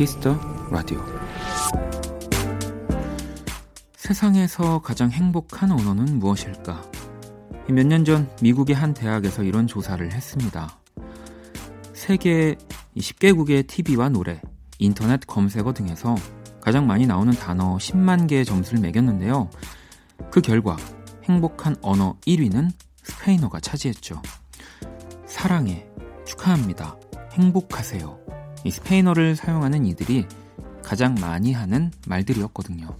Kiss the Radio 세상에서 가장 행복한 언어는 무엇일까? 몇 년 전 미국의 한 대학에서 이런 조사를 했습니다. 세계 10개국의 TV와 노래, 인터넷 검색어 등에서 가장 많이 나오는 단어 10만 개의 점수를 매겼는데요. 그 결과 행복한 언어 1위는 스페인어가 차지했죠. 사랑해, 축하합니다, 행복하세요. 이 스페인어를 사용하는 이들이 가장 많이 하는 말들이었거든요.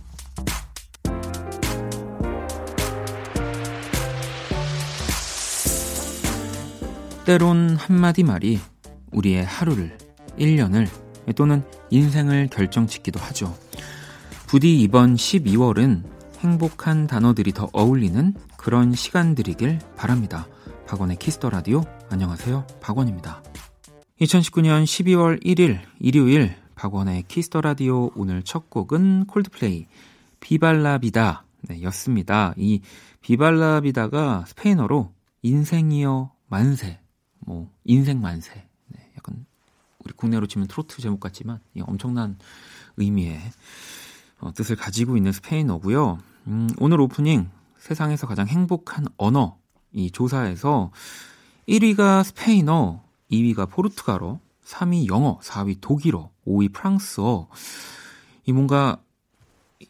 때론 한마디 말이 우리의 하루를, 1년을 또는 인생을 결정짓기도 하죠. 부디 이번 12월은 행복한 단어들이 더 어울리는 그런 시간들이길 바랍니다. 박원의 Kiss the Radio 안녕하세요. 박원입니다. 2019년 12월 1일 일요일 박원의 Kiss the Radio 오늘 첫 곡은 Coldplay Viva la Vida 네, 였습니다. 이 Viva la Vida가 스페인어로 인생이여 만세, 뭐 인생 만세. 네, 약간 우리 국내로 치면 트로트 제목 같지만 엄청난 의미의 어, 뜻을 가지고 있는 스페인어고요. 음, 오늘 오프닝 세상에서 가장 행복한 언어 이 조사에서 1위가 스페인어, 2위가 포르투갈어, 3위 영어, 4위 독일어, 5위 프랑스어. 이 뭔가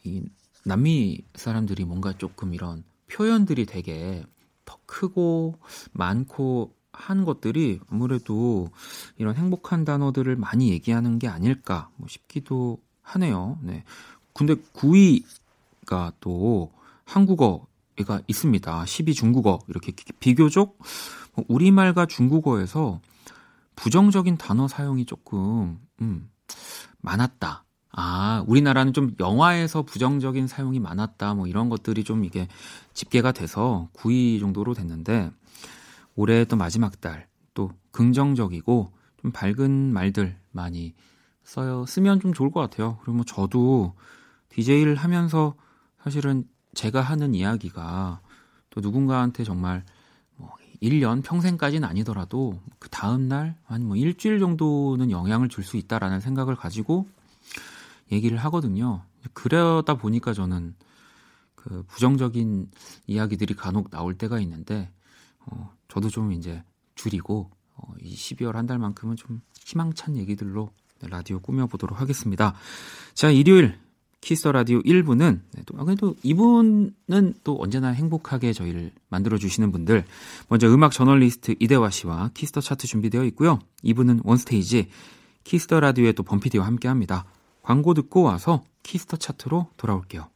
이 남미 사람들이 뭔가 조금 이런 표현들이 되게 더 크고 많고 한 것들이 아무래도 이런 행복한 단어들을 많이 얘기하는 게 아닐까 뭐 싶기도 하네요. 네. 근데 9위가 또 한국어가 있습니다. 10위 중국어 이렇게 비교적 우리말과 중국어에서 부정적인 단어 사용이 조금 음, 많았다. 아, 우리나라는 좀 영화에서 부정적인 사용이 많았다. 뭐 이런 것들이 좀 이게 집계가 돼서 9위 정도로 됐는데 올해 또 마지막 달 또 긍정적이고 좀 밝은 말들 많이 써요. 쓰면 좀 좋을 것 같아요. 그리고 뭐 저도 DJ를 하면서 사실은 제가 하는 이야기가 또 누군가한테 정말 1년 평생까지는 아니더라도 그 다음 날 아니 뭐 일주일 정도는 영향을 줄 수 있다라는 생각을 가지고 얘기를 하거든요. 그러다 보니까 저는 그 부정적인 이야기들이 간혹 나올 때가 있는데 어, 저도 좀 이제 줄이고 어, 이 12월 한 달만큼은 좀 희망찬 얘기들로 라디오 꾸며보도록 하겠습니다. 자, 일요일 Kiss the Radio 1부는 네, 또, 아, 그래도 이분은 또 언제나 행복하게 저희를 만들어 주시는 분들 먼저 음악 저널리스트 이대화 씨와 Kiss the Chart 준비되어 있고요. 이분은 One Stage Kiss the Radio에 또 범피디와 함께 합니다. 광고 듣고 와서 Kiss the Chart로 돌아올게요.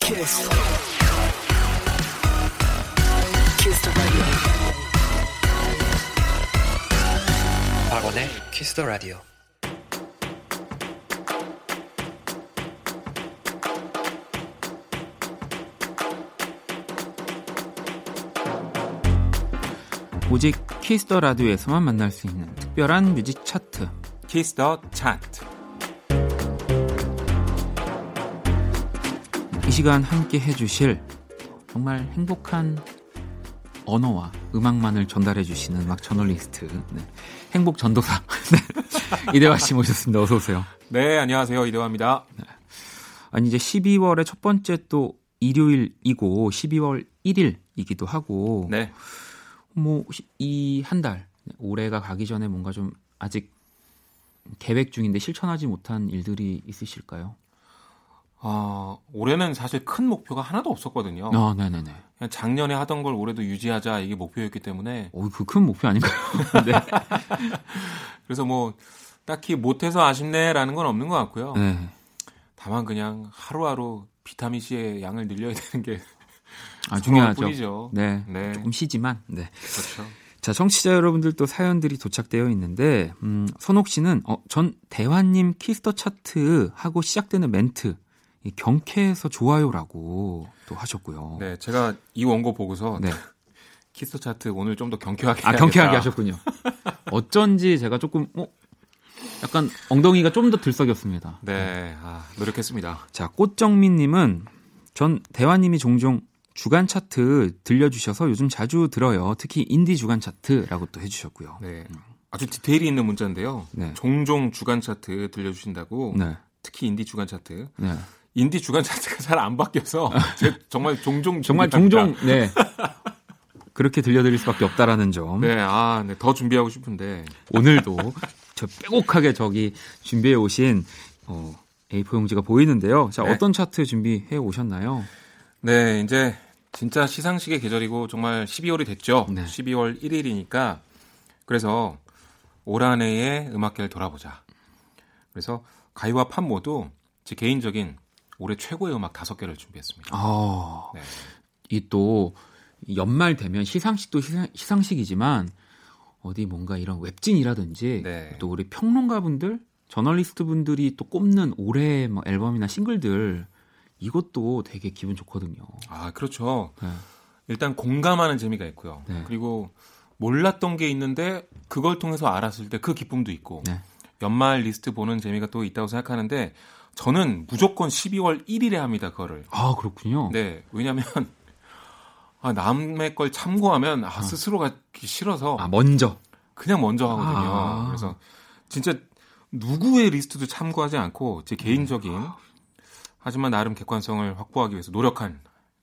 Kiss. Kiss the Radio. 박원의 Kiss the Radio. 오직 Kiss the Radio에서만 만날 수 있는 특별한 뮤직 차트 Kiss the Chart 이 시간 함께 해주실 정말 행복한 언어와 음악만을 전달해 주시는 음악 저널리스트 네. 행복 전도사 네. 이대화 씨 모셨습니다. 어서 오세요. 네, 안녕하세요. 이대화입니다. 네. 아니 이제 12월의 첫 번째 또 일요일이고 12월 1일이기도 하고 네. 뭐 이 한 달 올해가 가기 전에 뭔가 좀 아직 계획 중인데 실천하지 못한 일들이 있으실까요? 아, 올해는 사실 큰 목표가 하나도 없었거든요. 아, 네네네. 그냥 작년에 하던 걸 올해도 유지하자 이게 목표였기 때문에. 오, 그 큰 목표 아닌가요? 네. 그래서 뭐 딱히 못해서 아쉽네라는 건 없는 것 같고요. 네. 다만 그냥 하루하루 비타민 C의 양을 늘려야 되는 게 아, 중요하죠. 네, 네. 조금 쉬지만. 네. 그렇죠. 자, 청취자 여러분들도 사연들이 도착되어 있는데, 음, 선옥 씨는, 어, 전 대화님 Kiss the Chart 하고 시작되는 멘트, 이 경쾌해서 좋아요라고 또 하셨고요. 네, 제가 이 원고 보고서 네. Kiss the Chart 오늘 좀 더 경쾌하게. 아, 경쾌하게 하셨군요. 어쩐지 제가 조금, 어, 약간 엉덩이가 좀 더 들썩였습니다. 네, 아, 노력했습니다. 자, 꽃정민님은 전 대화님이 종종 주간 차트 들려주셔서 요즘 자주 들어요. 특히 인디 주간 차트라고 또 해주셨고요. 네. 아주 디테일이 있는 문자인데요. 네. 종종 주간 차트 들려주신다고. 네. 특히 인디 주간 차트. 네. 인디 주간 차트가 잘 안 바뀌어서 정말 종종 정말 종종 네 그렇게 들려드릴 수밖에 없다라는 점. 네, 아, 네, 더 준비하고 싶은데 오늘도 저 빼곡하게 저기 준비해 오신 어, A4 용지가 보이는데요. 자, 네. 어떤 차트 준비해 오셨나요? 네, 이제 진짜 시상식의 계절이고 정말 12월이 됐죠. 네. 12월 1일이니까 그래서 올 한해의 음악계를 돌아보자. 그래서 가요와 팝 모두 제 개인적인 올해 최고의 음악 다섯 개를 준비했습니다. 아, 네. 이또 연말 되면 시상식도 시상, 식이지만 어디 뭔가 이런 웹진이라든지 네. 또 우리 평론가분들, 저널리스트 분들이 또 꼽는 올해 뭐 앨범이나 싱글들 이것도 되게 기분 좋거든요. 아 그렇죠. 네. 일단 공감하는 재미가 있고요. 네. 그리고 몰랐던 게 있는데 그걸 통해서 알았을 때 그 기쁨도 있고 네. 연말 리스트 보는 재미가 또 있다고 생각하는데 저는 무조건 12월 1일에 합니다, 그거를. 아, 그렇군요. 네. 왜냐면 아, 남의 걸 참고하면 아, 아. 스스로가 싫어서 아, 먼저 그냥 먼저 하거든요. 아. 그래서 진짜 누구의 리스트도 참고하지 않고 제 개인적인 하지만 나름 객관성을 확보하기 위해서 노력한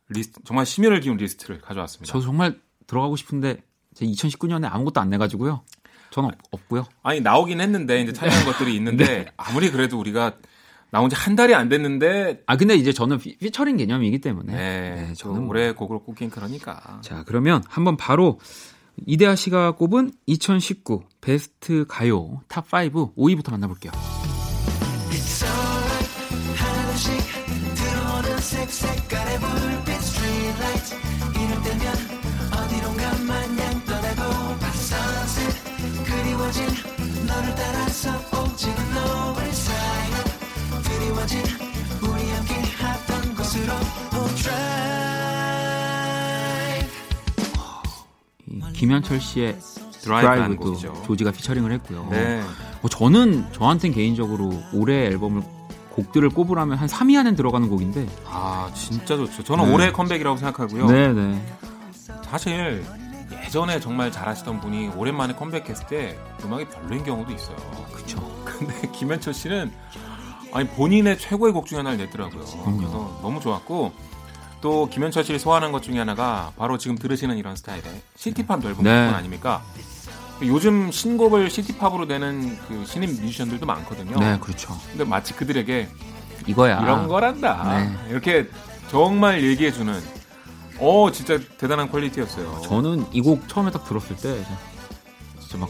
리스트 정말 심혈을 기울인 리스트를 가져왔습니다. 저 정말 들어가고 싶은데 제 2019년에 아무것도 안 내가지고요. 저는 없, 고요 아니 나오긴 했는데 이제 참여한 것들이 있는데 네. 아무리 그래도 우리가 나온 지 한 달이 안 됐는데. 아, 근데 이제 저는 피, 피처링 개념이기 때문에. 네. 네 저는 올해 곡으로 꼽긴 그러니까. 자, 그러면 한번 바로 이대화 씨가 꼽은 2019 베스트 가요 top 5 5위부터 만나볼게요. 너를 따라서 오지는 노을 사이로 그리워진 우리 함께 하던 곳으로 이 김현철 씨의 드라이브도 조지가 피처링을 했고요. 네. 어, 저는 저한텐 개인적으로 올해 앨범을 곡들을 꼽으라면 한 3위 안에 들어가는 곡인데 아 진짜 좋죠. 저는 네. 올해 컴백이라고 생각하고요. 네, 네. 사실 예전에 정말 잘하시던 분이 오랜만에 컴백했을 때 음악이 별로인 경우도 있어요. 그렇죠. 근데 김현철 씨는 아니 본인의 최고의 곡 중에 하나를 냈더라고요. 그럼요. 그래서 너무 좋았고 또 김현철 씨를 소환한 것 중에 하나가 바로 지금 들으시는 이런 스타일의 시티팝 넓은 네. 부분 아닙니까? 요즘 신곡을 시티팝으로 내는 그 신인 뮤지션들도 많거든요. 네, 그렇죠. 근데 마치 그들에게 이거야 이런 거란다 네. 이렇게 정말 얘기해주는 어 진짜 대단한 퀄리티였어요. 저는 이 곡 처음에 딱 들었을 때 진짜 막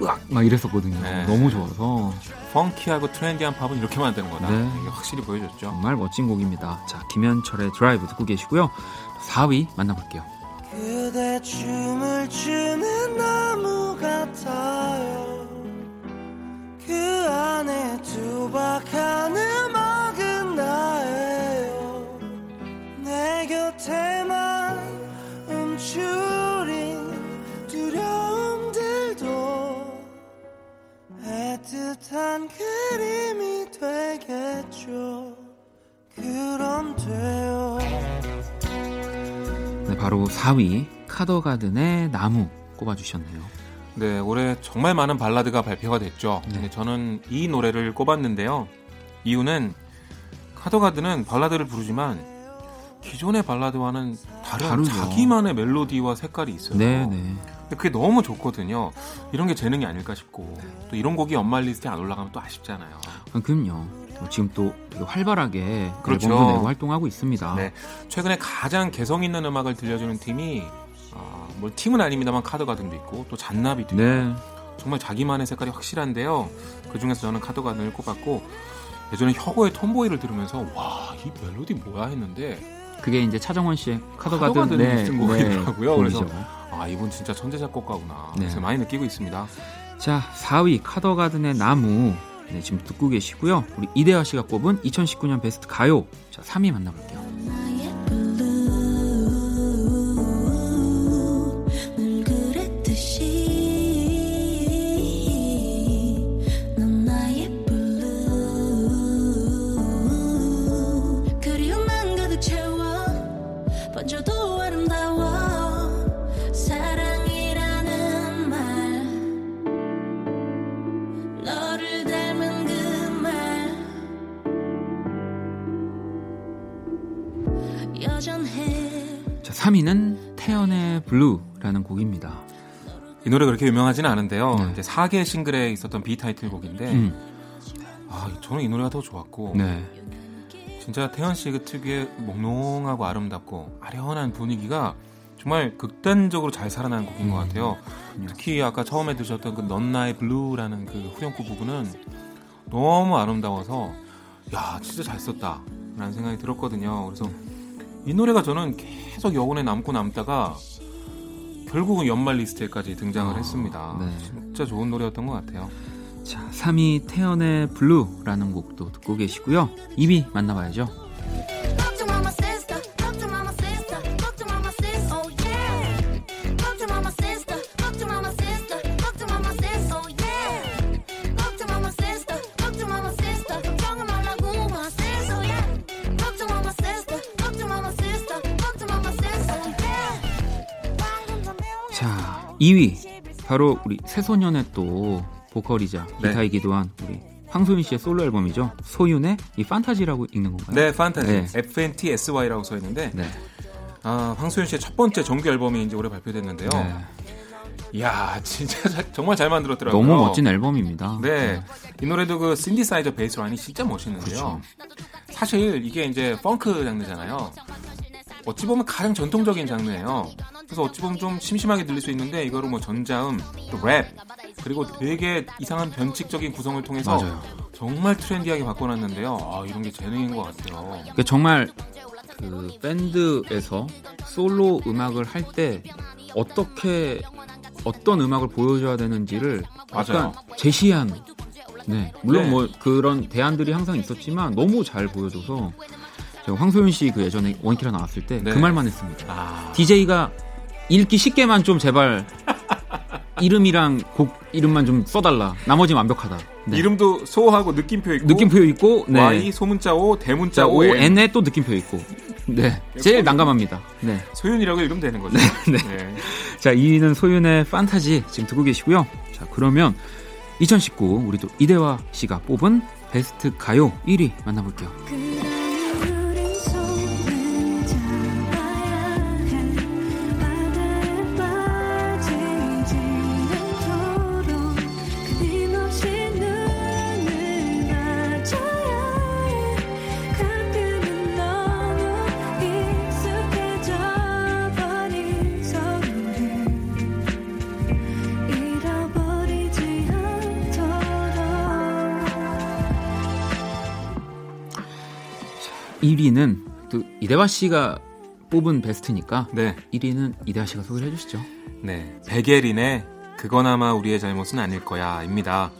으악 막 이랬었거든요. 네. 너무 좋아서 펑키하고 트렌디한 팝은 이렇게만 되는 거다. 네. 이게 확실히 보여줬죠. 정말 멋진 곡입니다. 자 김현철의 드라이브 듣고 계시고요. 4위 만나볼게요. 그대 춤을 추는 나무 같아요. 그 안에 투박한 음악은 나예요. 내 곁에만 움추 따뜻한 그림이 되겠죠. 그럼 돼요. 네, 바로 4위 카더가든의 나무 꼽아주셨네요. 네, 올해 정말 많은 발라드가 발표가 됐죠. 네. 저는 이 노래를 꼽았는데요. 이유는 카더가든은 발라드를 부르지만 기존의 발라드와는 다른 다르죠. 자기만의 멜로디와 색깔이 있어요. 네, 네. 그게 너무 좋거든요. 이런 게 재능이 아닐까 싶고 또 이런 곡이 연말 리스트에 안 올라가면 또 아쉽잖아요. 아, 그럼요. 지금 또 되게 활발하게 그렇죠. 앨범도 내고 활동하고 있습니다. 네. 최근에 가장 개성 있는 음악을 들려주는 팀이 어, 뭐 팀은 아닙니다만 카드 가든도 있고 또 잔나비도 네. 있고 정말 자기만의 색깔이 확실한데요. 그 중에서 저는 카드 가든을 꼽았고 예전에 혁오의 톰보이를 들으면서 와 이 멜로디 뭐야 했는데 그게 이제 차정원 씨의 카드 가든, 카드가든 네, 쓴 곡이더라고요. 네, 그래서 아 이분 진짜 천재 작곡가구나. 네. 그래서 많이 느끼고 있습니다. 자 4위 카더 가든의 나무 네, 지금 듣고 계시고요. 우리 이대하 씨가 꼽은 2019년 베스트 가요. 자 3위 만나볼게요. 이 노래 그렇게 유명하지는 않은데요. 네. 이제 사계 싱글에 있었던 비타이틀곡인데 음. 아, 저는 이 노래가 더 좋았고 네. 진짜 태연 씨 그 특유의 몽롱하고 아름답고 아련한 분위기가 정말 극단적으로 잘 살아난 곡인 음. 것 같아요. 음. 특히 아까 처음에 들으셨던 그 넌 나의 블루라는 그 후렴구 부분은 너무 아름다워서 야 진짜 잘 썼다라는 생각이 들었거든요. 그래서 이 노래가 저는 계속 여운에 남고 남다가 결국은 연말 리스트에까지 등장을 어, 했습니다. 네. 진짜 좋은 노래였던 것 같아요. 자, 3위 태연의 블루라는 곡도 듣고 계시고요. 2위 만나봐야죠. 2위 바로 우리 새소년의 또 보컬이자 네. 기타이기도 한 우리 황소윤 씨의 솔로 앨범이죠. 소윤의 이 판타지라고 읽는 건가요? 네, 판타지. 네. FNTSY라고 써 있는데 네. 아, 황소윤 씨의 첫 번째 정규 앨범이 이제 올해 발표됐는데요. 네. 이야, 진짜 자, 정말 잘 만들었더라고요. 너무 멋진 앨범입니다. 네. 네. 이 노래도 그 신디사이저 베이스 라인이 진짜 멋있는데요. 그렇죠. 사실 이게 이제 펑크 장르잖아요. 어찌 보면 가장 전통적인 장르예요. 그래서 어찌 보면 좀 심심하게 들릴 수 있는데 이거를 뭐 전자음, 또 랩, 그리고 되게 이상한 변칙적인 구성을 통해서 맞아요. 정말 트렌디하게 바꿔놨는데요. 아, 이런 게 재능인 것 같아요. 그러니까 정말 그 밴드에서 솔로 음악을 할 때 어떻게 어떤 음악을 보여줘야 되는지를 약간. 제시한 네 물론 네. 뭐 그런 대안들이 항상 있었지만 너무 잘 보여줘서 황소윤 씨 그 예전에 원키라 나왔을 때그 네. 말만 했습니다. 아... DJ가 읽기 쉽게만 좀 제발 이름이랑 곡 이름만 좀 써달라. 나머지 완벽하다. 네. 이름도 소하고 느낌표 있고 느낌표 있고 네. Y 소문자 O 대문자 O N. N에 또 느낌표 있고. 네. 제일 난감합니다. 네. 소윤이라고 읽으면 되는 거죠. 네. 네. 네. 자, 2위는 소윤의 판타지 지금 듣고 계시고요. 자, 그러면 2019 우리 또 이대화 씨가 뽑은 베스트 가요 1위 만나볼게요. 또 이대화 씨가 뽑은 베스트니까 네. 1위는 이대화 씨가 소개를 해주시죠. 네, 백예린의 그거나마 우리의 잘못은 아닐 거야입니다.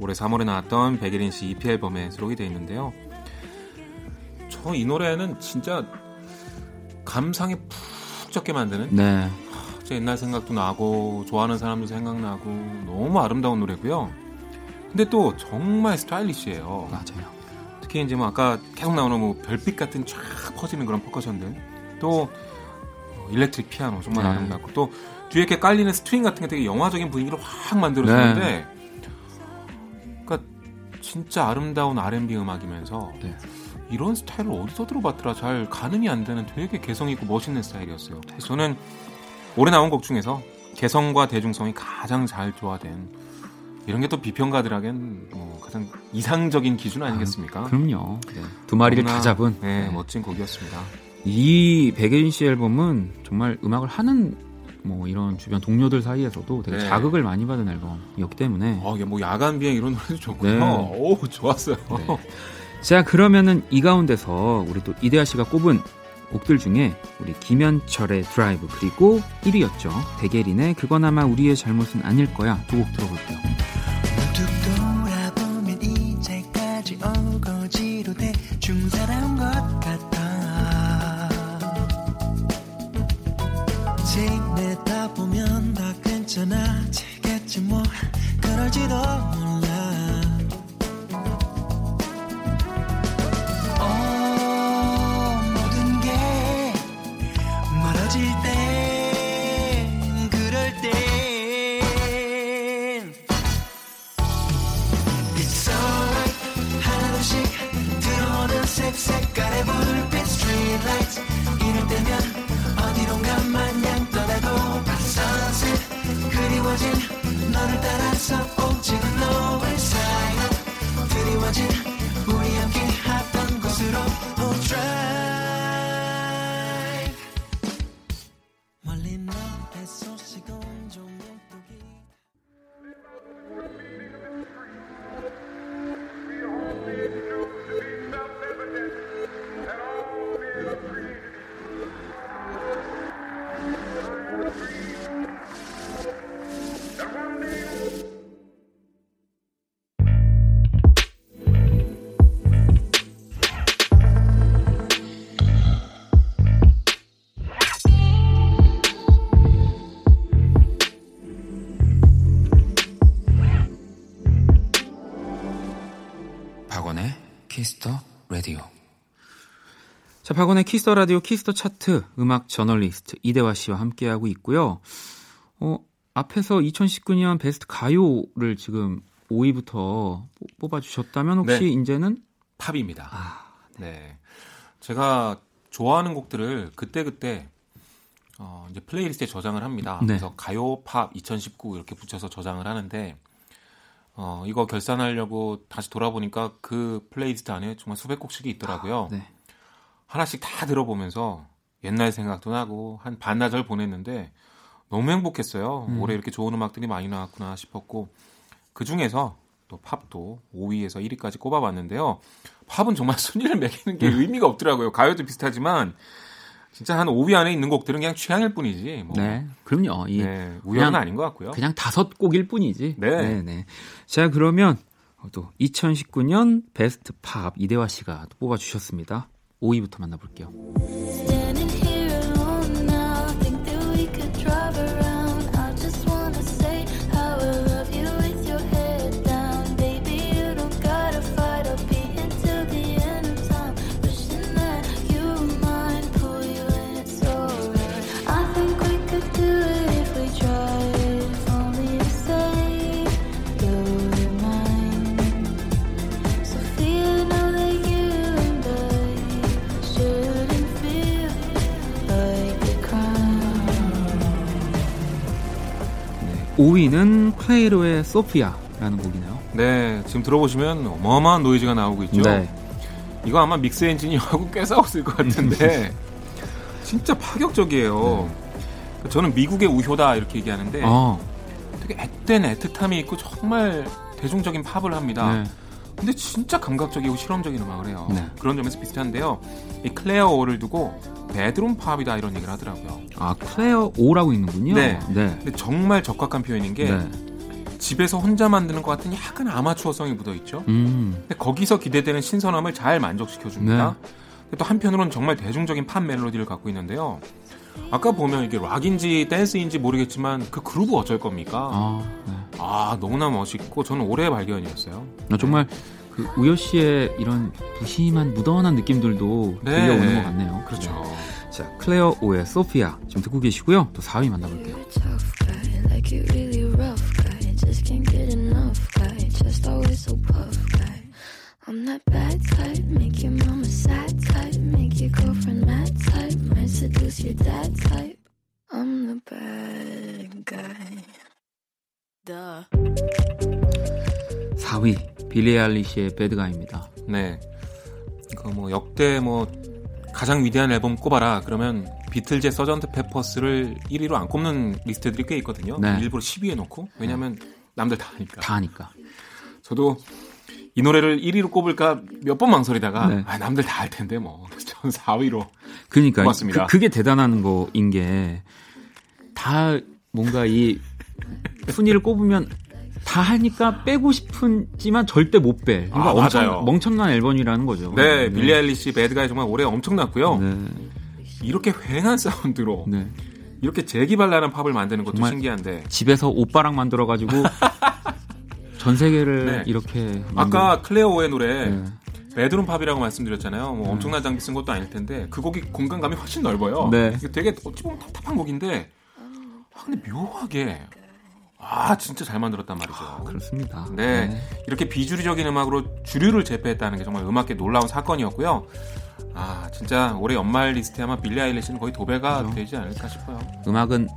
올해 3월에 나왔던 백예린 씨 EP 앨범에 수록이 되어 있는데요. 저 이 노래는 진짜 감상이 푹 적게 만드는 네. 제 옛날 생각도 나고 좋아하는 사람도 생각나고 너무 아름다운 노래고요. 근데 또 정말 스타일리시해요. 맞아요. 특히 이제 뭐 아까 계속 나오는 뭐 별빛 같은 쫙 퍼지는 그런 퍼커션들 또 어, electric 피아노 정말 네. 아름답고 또 뒤에 이렇게 깔리는 스트링 같은 게 되게 영화적인 분위기를 확 만들어주는데 네. 그러니까 진짜 아름다운 R&B 음악이면서 네. 이런 스타일을 어디서 들어봤더라 잘 가늠이 안 되는 되게 개성 있고 멋있는 스타일이었어요. 저는 올해 나온 곡 중에서 개성과 대중성이 가장 잘 조화된 이런 게 또 비평가들에겐 뭐 가장 이상적인 기준 아니겠습니까? 아, 그럼요. 네. 두 마리를 다 잡은 네, 네. 멋진 곡이었습니다. 이 백예린 씨 앨범은 정말 음악을 하는 뭐 이런 주변 동료들 사이에서도 되게 네. 자극을 많이 받은 앨범이었기 때문에 어, 뭐 야간 비행 이런 노래도 좋고요. 네. 오, 좋았어요. 네. 자, 그러면은 이 가운데서 우리 또 이대하 씨가 꼽은 곡들 중에 우리 김현철의 드라이브 그리고 1위였죠. 대게린의 그건 아마 우리의 잘못은 아닐 거야 두 곡 들어볼게요. 보면 다 괜찮아지겠지 뭐 그럴지도 몰라 따라 자, 박원의 키스 더 라디오 키스 더 차트 음악 저널리스트 이대화 씨와 함께하고 있고요. 어, 앞에서 2019년 베스트 가요를 지금 5위부터 뽑아주셨다면 혹시 네. 이제는 팝입니다. 아, 네. 제가 좋아하는 곡들을 그때그때 어, 이제 플레이리스트에 저장을 합니다. 네. 그래서 가요 팝 2019 이렇게 붙여서 저장을 하는데 어, 이거 결산하려고 다시 돌아보니까 그 플레이리스트 안에 정말 수백 곡씩이 있더라고요. 네. 하나씩 다 들어보면서 옛날 생각도 나고 한 반나절 보냈는데 너무 행복했어요. 음. 올해 이렇게 좋은 음악들이 많이 나왔구나 싶었고 그 중에서 또 팝도 5위에서 1위까지 꼽아봤는데요. 팝은 정말 순위를 매기는 게 의미가 없더라고요. 가요도 비슷하지만 진짜 한 5위 안에 있는 곡들은 그냥 취향일 뿐이지. 뭐. 네. 그럼요. 이 네, 우연은 그냥- 아닌 것 같고요. 그냥 다섯 곡일 뿐이지. 네. 네. 자, 그러면 또 2019년 베스트 팝 이대화 씨가 또 뽑아주셨습니다. 5위부터 만나볼게요. 5위는 클레이로의 소피아라는 곡이네요. 네, 지금 들어보시면 어마어마한 노이즈가 나오고 있죠. 네. 이거 아마 믹스 엔지니어하고 꽤 싸웠을 것 같은데 진짜 파격적이에요. 저는 미국의 우효다 이렇게 얘기하는데 어, 되게 앳된 애틋함이 있고 정말 대중적인 팝을 합니다. 네. 근데 진짜 감각적이고 실험적인 음악을 해요. 네. 그런 점에서 비슷한데요. 이 클레이로를 두고 bedroom 팝이다 이런 얘기를 하더라고요. 아, 클레어 오라고 읽는군요. 네. 네. 근데 정말 적확한 표현인 게 네. 집에서 혼자 만드는 것 같은 약간 아마추어성이 묻어 있죠. 음, 근데 거기서 기대되는 신선함을 잘 만족시켜 줍니다. 네. 또 한편으로는 정말 대중적인 팝 멜로디를 갖고 있는데요. 아까 보면 이게 락인지 댄스인지 모르겠지만 그 그루브 어쩔 겁니까? 아, 네. 아 너무나 멋있고 저는 올해의 발견이었어요. 아, 정말 그 우효 씨의 이런 무심한 무던한 느낌들도 네. 들려오는 것 같네요. 그렇죠. 네. 자, 클레이로의 소피아 지금 듣고 계시고요. 또 4위 만나볼게요. I'm that bad type, make your mama sad type, make your girlfriend mad type, might seduce your dad type. I'm the bad guy. Duh. 4위 빌리 아일리시의 bad guy입니다. 네. 그뭐 역대 뭐 가장 위대한 앨범 꼽아라 그러면 비틀즈의 서전트 페퍼스를 1위로 안 꼽는 리스트들이 꽤 있거든요. 네. 일부러 10위에 놓고 왜냐면 남들 다 하니까. 다 하니까. 저도 이 노래를 1위로 꼽을까 몇 번 망설이다가 네. 아, 남들 다할 텐데 뭐. 저는 4위로. 그러니까 고맙습니다. 그, 게 대단한 거인 게 다 뭔가 이 순위를 꼽으면 다 하니까 빼고 싶은지만 절대 못 빼. 그러니까 아, 엄청 맞아요. 멍청난 앨범이라는 거죠. 네, 빌리 아일리시 배드가이 정말 올해 엄청났고요. 네. 이렇게 휑한 사운드로 네. 이렇게 재기발랄한 팝을 만드는 것도 신기한데 집에서 오빠랑 만들어 가지고 전 세계를 네. 이렇게 아까 클레이로의 노래 네. bedroom 팝이라고 말씀드렸잖아요. 뭐 엄청난 장비 쓴 것도 아닐 텐데 그 곡이 공간감이 훨씬 넓어요. 네. 되게 어찌 보면 답답한 곡인데 아, 근데 묘하게 아 진짜 잘 만들었단 말이죠. 그렇습니다. 네, 이렇게 비주류적인 음악으로 주류를 제패했다는 게 정말 음악계 놀라운 사건이었고요. 아 진짜 올해 연말 리스트에 아마 빌리 아일리시는 거의 도배가 그죠. 되지 않을까 싶어요. 음악은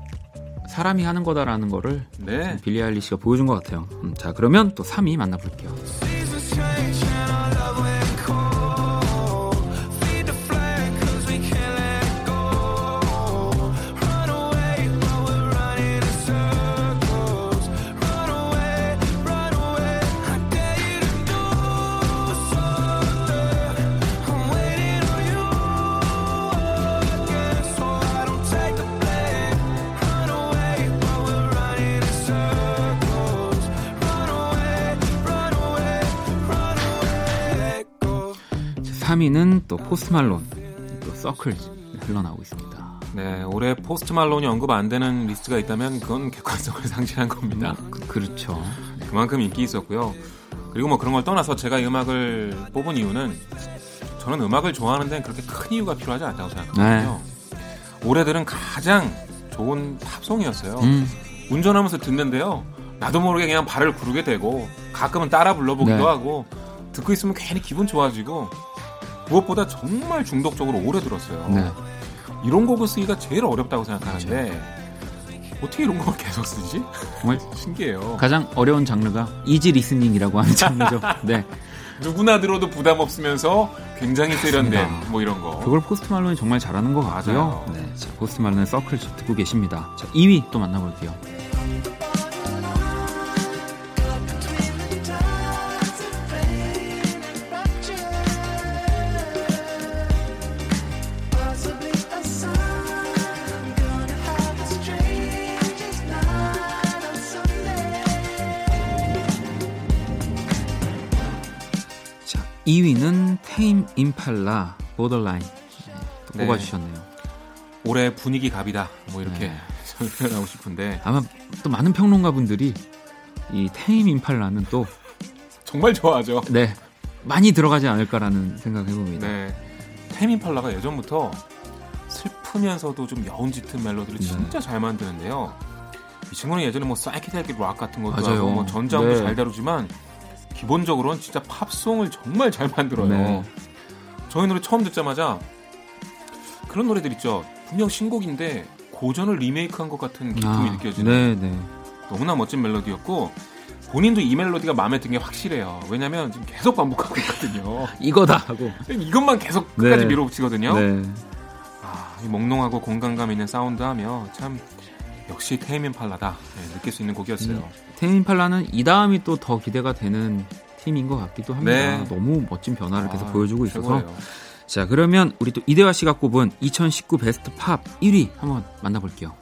사람이 하는 거다라는 거를 네. 빌리 아일리시가 보여준 것 같아요. 음, 자, 그러면 또 3위 만나볼게요. 3위는 또 포스트 말론, 또 서클 흘러나오고 있습니다. 네, 올해 포스트 말론이 언급 안 되는 리스트가 있다면 그건 객관성을 상실한 겁니다. 그, 그렇죠. 그만큼 인기 있었고요. 그리고 뭐 그런 걸 떠나서 제가 이 음악을 뽑은 이유는 저는 음악을 좋아하는 데는 그렇게 큰 이유가 필요하지 않다고 생각하거든요. 올해 들은 가장 좋은 팝송이었어요. 음, 운전하면서 듣는데요. 나도 모르게 그냥 발을 구르게 되고 가끔은 따라 불러보기도 네. 하고 듣고 있으면 괜히 기분 좋아지고 무엇보다 정말 중독적으로 오래 들었어요. 네. 이런 곡을 쓰기가 제일 어렵다고 생각하는데 어떻게 이런 곡을 계속 쓰지? 정말 신기해요. 가장 어려운 장르가 easy listening이라고 하는 장르죠. 네. 누구나 들어도 부담 없으면서 굉장히 세련된 맞습니다. 뭐 이런 거. 그걸 포스트 말론이 정말 잘하는 것 같고요. 맞아요. 네. 자, 포스트 말론의 Circles 듣고 계십니다. 자, 2위 또 만나볼게요. 2위는 테임 임팔라 보더라인 네, 또 네. 뽑아주셨네요. 올해 분위기 갑이다. 뭐 이렇게 네. 표현하고 싶은데 아마 또 많은 평론가 분들이 이 테임 임팔라는 또 정말 좋아하죠. 네, 많이 들어가지 않을까라는 생각을 해봅니다. 네. 테민팔라가 예전부터 슬프면서도 좀 여운 짙은 멜로디를 네. 진짜 잘 만드는데요. 이 친구는 예전에 뭐 사이키델릭 락 같은 것도 맞아요. 하고 뭐 전자음도 네. 잘 다루지만 기본적으로는 진짜 팝송을 정말 잘 만들어요. 네. 저희 노래 처음 듣자마자 그런 노래들 있죠. 분명 신곡인데 고전을 리메이크한 것 같은 기쁨이 느껴지는 네, 네. 너무나 멋진 멜로디였고 본인도 이 멜로디가 마음에 든 게 확실해요. 왜냐면 지금 계속 반복하고 있거든요. 이거다 하고. 이것만 계속 끝까지 네. 밀어붙이거든요. 네. 아, 이 몽롱하고 공간감 있는 사운드하며 참 역시 테이민 팔라다 네, 느낄 수 있는 곡이었어요. 테임 임팔라는 이 다음이 또 더 기대가 되는 팀인 것 같기도 합니다. 네. 너무 멋진 변화를 계속 아, 보여주고 있어서. 최고예요. 자, 그러면 우리 또 이대화 씨가 꼽은 2019 베스트 팝 1위 한번 만나볼게요.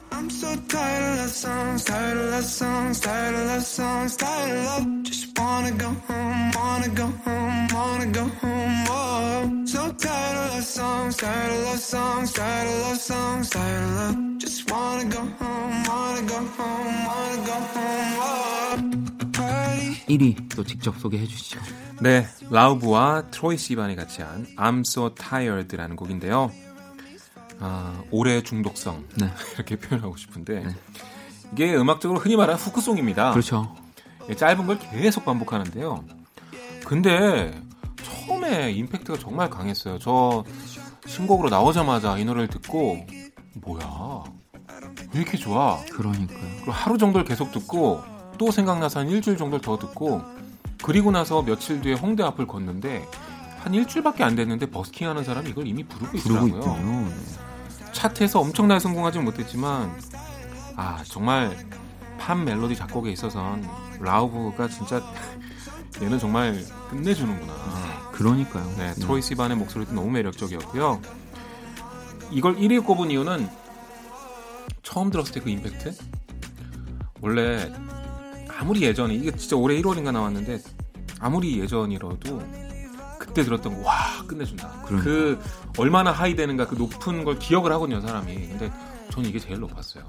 I'm so tired of love songs, tired of love songs, tired of love songs, tired of love. Just wanna go home, wanna go home, wanna go home. Oh, so tired of love songs, tired of love songs, tired of love songs, tired of love. Just wanna go home, wanna go home, wanna go home. Oh, party. 1위 또 직접 소개해 주시죠. 네, 라우브와 트로이 시반이 같이 한 I'm So Tired라는 곡인데요. 아, 올해 중독성 네. 이렇게 표현하고 싶은데 이게 음악적으로 흔히 말하는 후크송입니다. 그렇죠. 예, 짧은 걸 계속 반복하는데요. 근데 처음에 임팩트가 정말 강했어요. 저 신곡으로 나오자마자 이 노래를 듣고 뭐야 왜 이렇게 좋아? 그러니까요. 그리고 하루 정도를 계속 듣고 또 생각나서 한 일주일 정도를 더 듣고 그리고 나서 며칠 뒤에 홍대 앞을 걷는데 한 일주일밖에 안 됐는데 버스킹하는 사람이 이걸 이미 부르고 부르고 있더라고요. 있군요. 네. 차트에서 엄청나게 성공하지는 못했지만 아 정말 팝 멜로디 작곡에 있어선 라우브가 진짜 얘는 정말 끝내주는구나. 그러니까요. 네, 트로이 시반의 목소리도 너무 매력적이었고요. 이걸 1위에 꼽은 이유는 처음 들었을 때 그 임팩트? 원래 아무리 예전에 이게 진짜 올해 1월인가 나왔는데 아무리 예전이라도 그때 들었던 거 와 끝내준다. 그러니까. 그 얼마나 high 되는가 그 높은 걸 기억을 하거든요 사람이. 근데 저는 이게 제일 높았어요.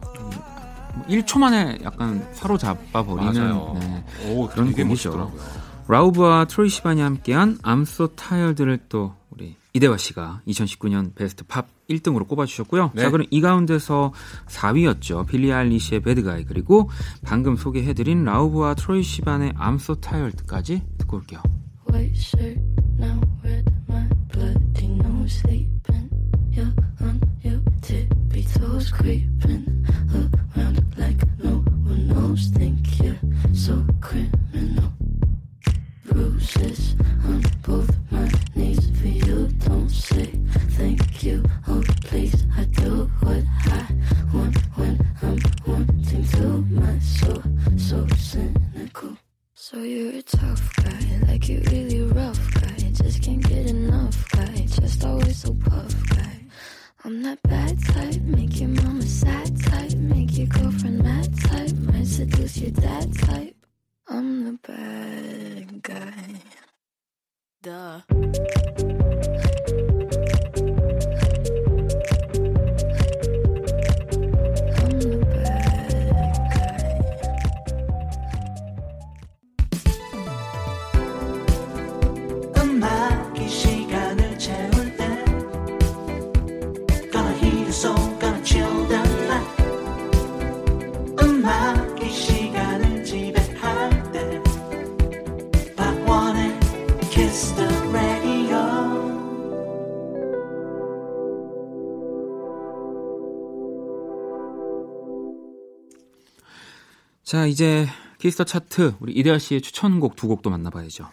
뭐 1초 만에 약간 사로잡아 버리는. 네. 오 그런 곡이죠. 멋있더라고요. 라우브와 트로이 시반이 함께한 I'm So Tired를 또 우리 이대화 씨가 2019년 베스트 팝 1등으로 꼽아주셨고요. 네. 자, 그럼 이 가운데서 4위였죠. 빌리 아일리시의 배드가이 그리고 방금 소개해드린 라우브와 트로이 시반의 I'm So Tired까지 듣고 올게요. White shirt, now red, my bloody nose sleeping. You're on your tippy toes, creeping around like no one knows. Think you're so criminal. Bruises on both my knees for you. Don't say you. Oh, please, I do what I want when I'm wanting to. My soul, so cynical. So you're a tough guy, like you really rough guy. Just can't get enough guy, just always so puff guy. I'm that bad type, make your mama sad type, make your girlfriend mad type, might seduce your dad type. I'm the bad guy. Duh. 자, 이제 키스 더 차트 우리 이대화 씨의 추천곡 두 곡도 만나봐야죠.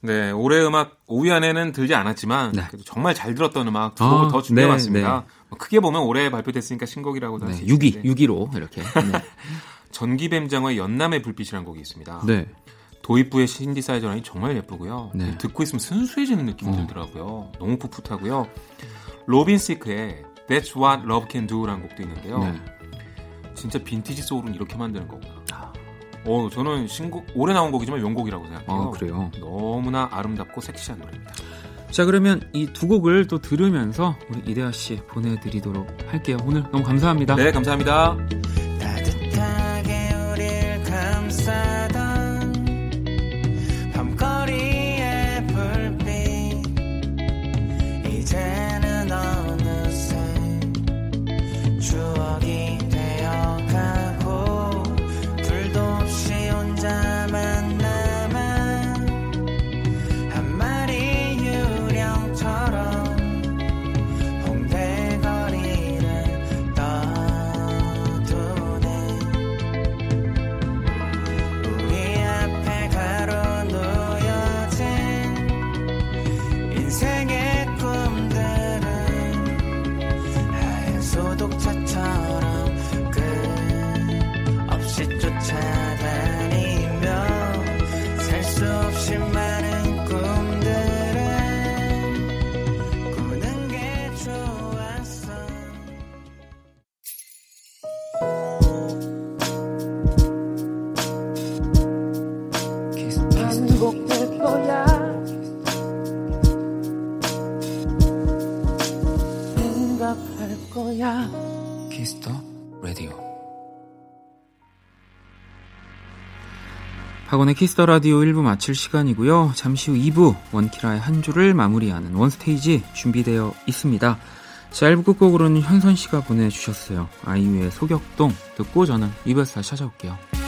네, 올해 음악 5위 안에는 들지 않았지만 네. 정말 잘 들었던 음악 두 아, 곡을 더 준비해봤습니다. 네, 뭐 크게 보면 올해 발표됐으니까 신곡이라고도 네, 할수 6위, 있는데 6위로 이렇게. 네. 전기뱀장어의 연남의 불빛이라는 곡이 있습니다. 네. 도입부의 신디사이저 라인이 정말 예쁘고요. 네. 듣고 있으면 순수해지는 느낌이 어. 들더라고요. 너무 풋풋하고요. 로빈 시크의 That's What Love Can Do라는 곡도 있는데요. 네. 진짜 빈티지 소울은 이렇게 만드는 거구나. 어, 저는 신곡 올해 나온 곡이지만 명곡이라고 생각해요. 아, 그래요. 너무나 아름답고 섹시한 노래입니다. 자, 그러면 이 두 곡을 또 들으면서 우리 이대화 씨 보내드리도록 할게요. 오늘 너무 감사합니다. 네, 감사합니다. 따뜻하게 우릴 감싸던 하얀 소 박원의 키스 더 라디오 1부 마칠 시간이고요. 잠시 후 2부 원키라의 한 주를 마무리하는 원스테이지 준비되어 있습니다. 자, 1부 끝곡으로는 현선 씨가 보내주셨어요. 아이유의 소격동 듣고 저는 2부에서 다시 찾아올게요.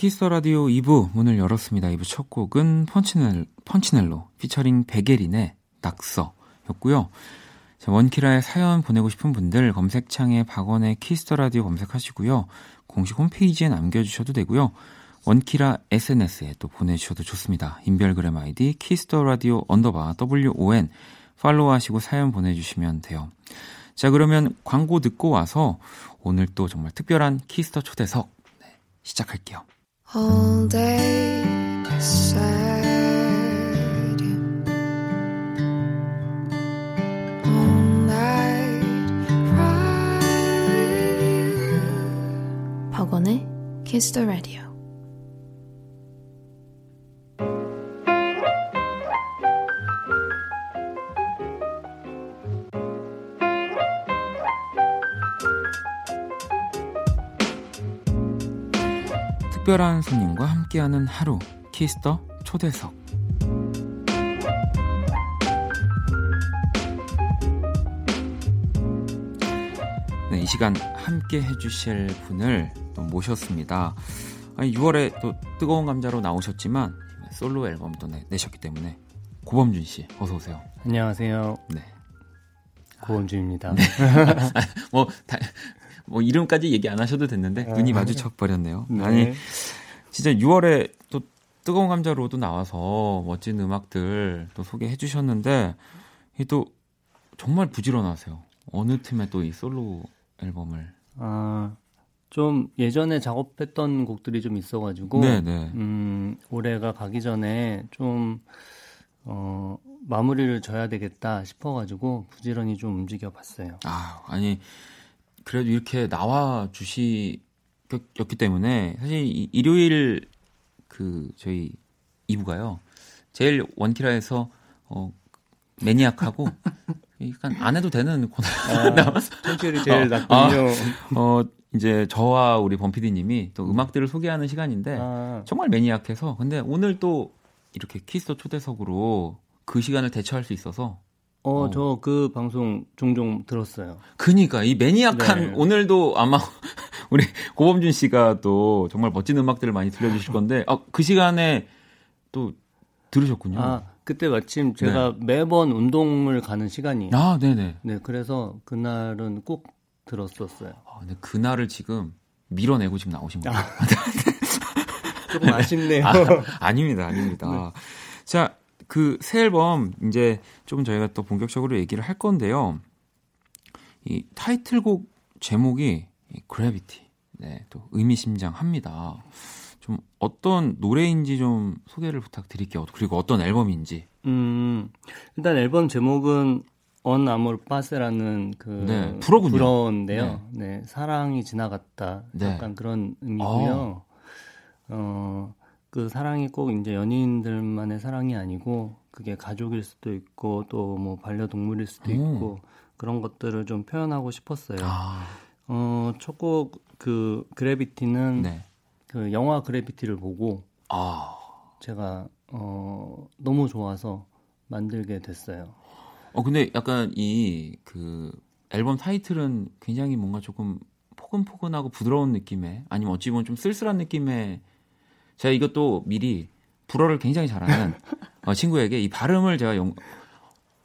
키스 라디오 2부 문을 열었습니다. 2부 첫 곡은 펀치넬, 펀치넬로 피처링 백예린의 낙서였고요. 자, 원키라의 사연 보내고 싶은 분들 검색창에 박원의 키스 라디오 검색하시고요. 공식 홈페이지에 남겨주셔도 되고요. 원키라 SNS에 또 보내주셔도 좋습니다. 인별그램 아이디 키스 더 라디오 언더바 WON 팔로우하시고 사연 보내주시면 돼요. 자 그러면 광고 듣고 와서 오늘 또 정말 특별한 키스터 초대석 네, 시작할게요. All day sad. All night cry. 박원의 Kiss the Radio. 특별한 손님과 함께하는 하루 키스 더 초대석 네, 이 시간 함께 해주실 분을 또 모셨습니다. 아니, 6월에 또 뜨거운 감자로 나오셨지만 솔로 앨범 또 내, 내셨기 때문에 고범준 씨 어서 오세요. 안녕하세요. 네. 고범준입니다. 뭐, 다, 뭐 이름까지 얘기 안 하셔도 됐는데 눈이 마주쳐 버렸네요. 네. 아니 진짜 6월에 또 뜨거운 감자로도 나와서 멋진 음악들 또 소개해 주셨는데 이또 정말 부지런하세요. 어느 틈에 또 이 솔로 앨범을 아, 좀 예전에 작업했던 곡들이 좀 있어가지고, 네네 음, 올해가 가기 전에 좀, 어, 마무리를 져야 되겠다 싶어가지고 부지런히 좀 움직여 봤어요. 아 아니 그래도 이렇게 나와 주시였기 때문에 사실 이 일요일 그 저희 2부가요 제일 원키라에서 어 매니악하고 약간 안 해도 되는 코너 청취율이 제일 어, 낮군요. 어 이제 저와 우리 범피디님이 또 음악들을 소개하는 시간인데 아, 정말 매니악해서 근데 오늘 또 이렇게 키스 더 초대석으로 그 시간을 대처할 수 있어서 어, 어. 저 그 방송 종종 들었어요. 그니까 이 maniac한 네. 오늘도 아마 우리 고범준 씨가 또 정말 멋진 음악들을 많이 들려주실 건데 아, 그 시간에 또 들으셨군요. 아, 그때 마침 제가 매번 운동을 가는 시간이에요. 네. 아, 네네. 네, 그래서 그날은 꼭 들었었어요. 아, 근데 그날을 지금 밀어내고 지금 나오신 거예요. 조금 아쉽네요. 아, 닙니다 아닙니다. 자, 그 새 앨범 이제 좀 저희가 또 본격적으로 얘기를 할 건데요. 이 타이틀곡 제목이 이 그래비티. 네, 또 의미심장합니다. 좀 어떤 노래인지 좀 소개를 부탁드릴게요. 그리고 어떤 앨범인지. 음, 일단 앨범 제목은 언 아몰 파세라는 그 네, 불어군요. 불어인데요. 네. 사랑이 지나갔다. 네. 약간 그런 의미고요. 어, 그 사랑이 꼭 이제 연인들만의 사랑이 아니고 그게 가족일 수도 있고 또 뭐 반려동물일 수도 오. 있고 그런 것들을 좀 표현하고 싶었어요. 아, 어, 첫곡 그 그래비티는 네. 그 영화 그래비티를 보고 아, 제가 어, 너무 좋아서 만들게 됐어요. 어 근데 약간 이 그 앨범 타이틀은 굉장히 뭔가 조금 포근포근하고 부드러운 느낌의 아니면 어찌 보면 좀 쓸쓸한 느낌의 제가 이것도 미리 불어를 굉장히 잘하는 어, 친구에게 이 발음을 제가 영,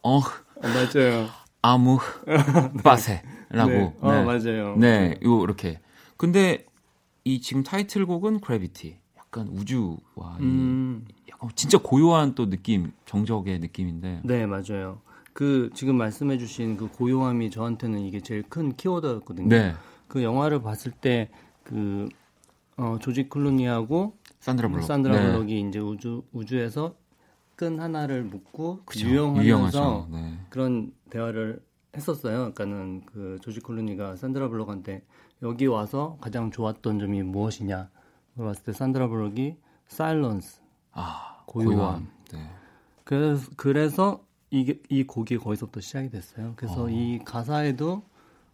어 맞아요. 아무 빠세라고 네. 어, 맞아요. 네, 요 이렇게. 근데 이 지금 타이틀곡은 그래비티. 약간 우주와 음, 이 약간 진짜 고요한 또 느낌, 정적의 느낌인데. 네, 맞아요. 그 지금 말씀해 주신 그 고요함이 저한테는 이게 제일 큰 키워드였거든요. 네. 그 영화를 봤을 때 그 어, 조지 클루니하고 산드라 블록. 산드라 네. 블록이 이제 우주 우주에서 끈 하나를 묶고 그쵸. 유영하죠. 네. 그런 대화를 했었어요. 그러니까는 그 조지 클루니가 산드라 블록한테 여기 와서 가장 좋았던 점이 무엇이냐 물어봤을 때 산드라 블록이 사일런스 아, 고요함. 고요함. 네. 그래서, 그래서 이게 이 곡이 거기서부터 시작이 됐어요. 그래서 어. 이 가사에도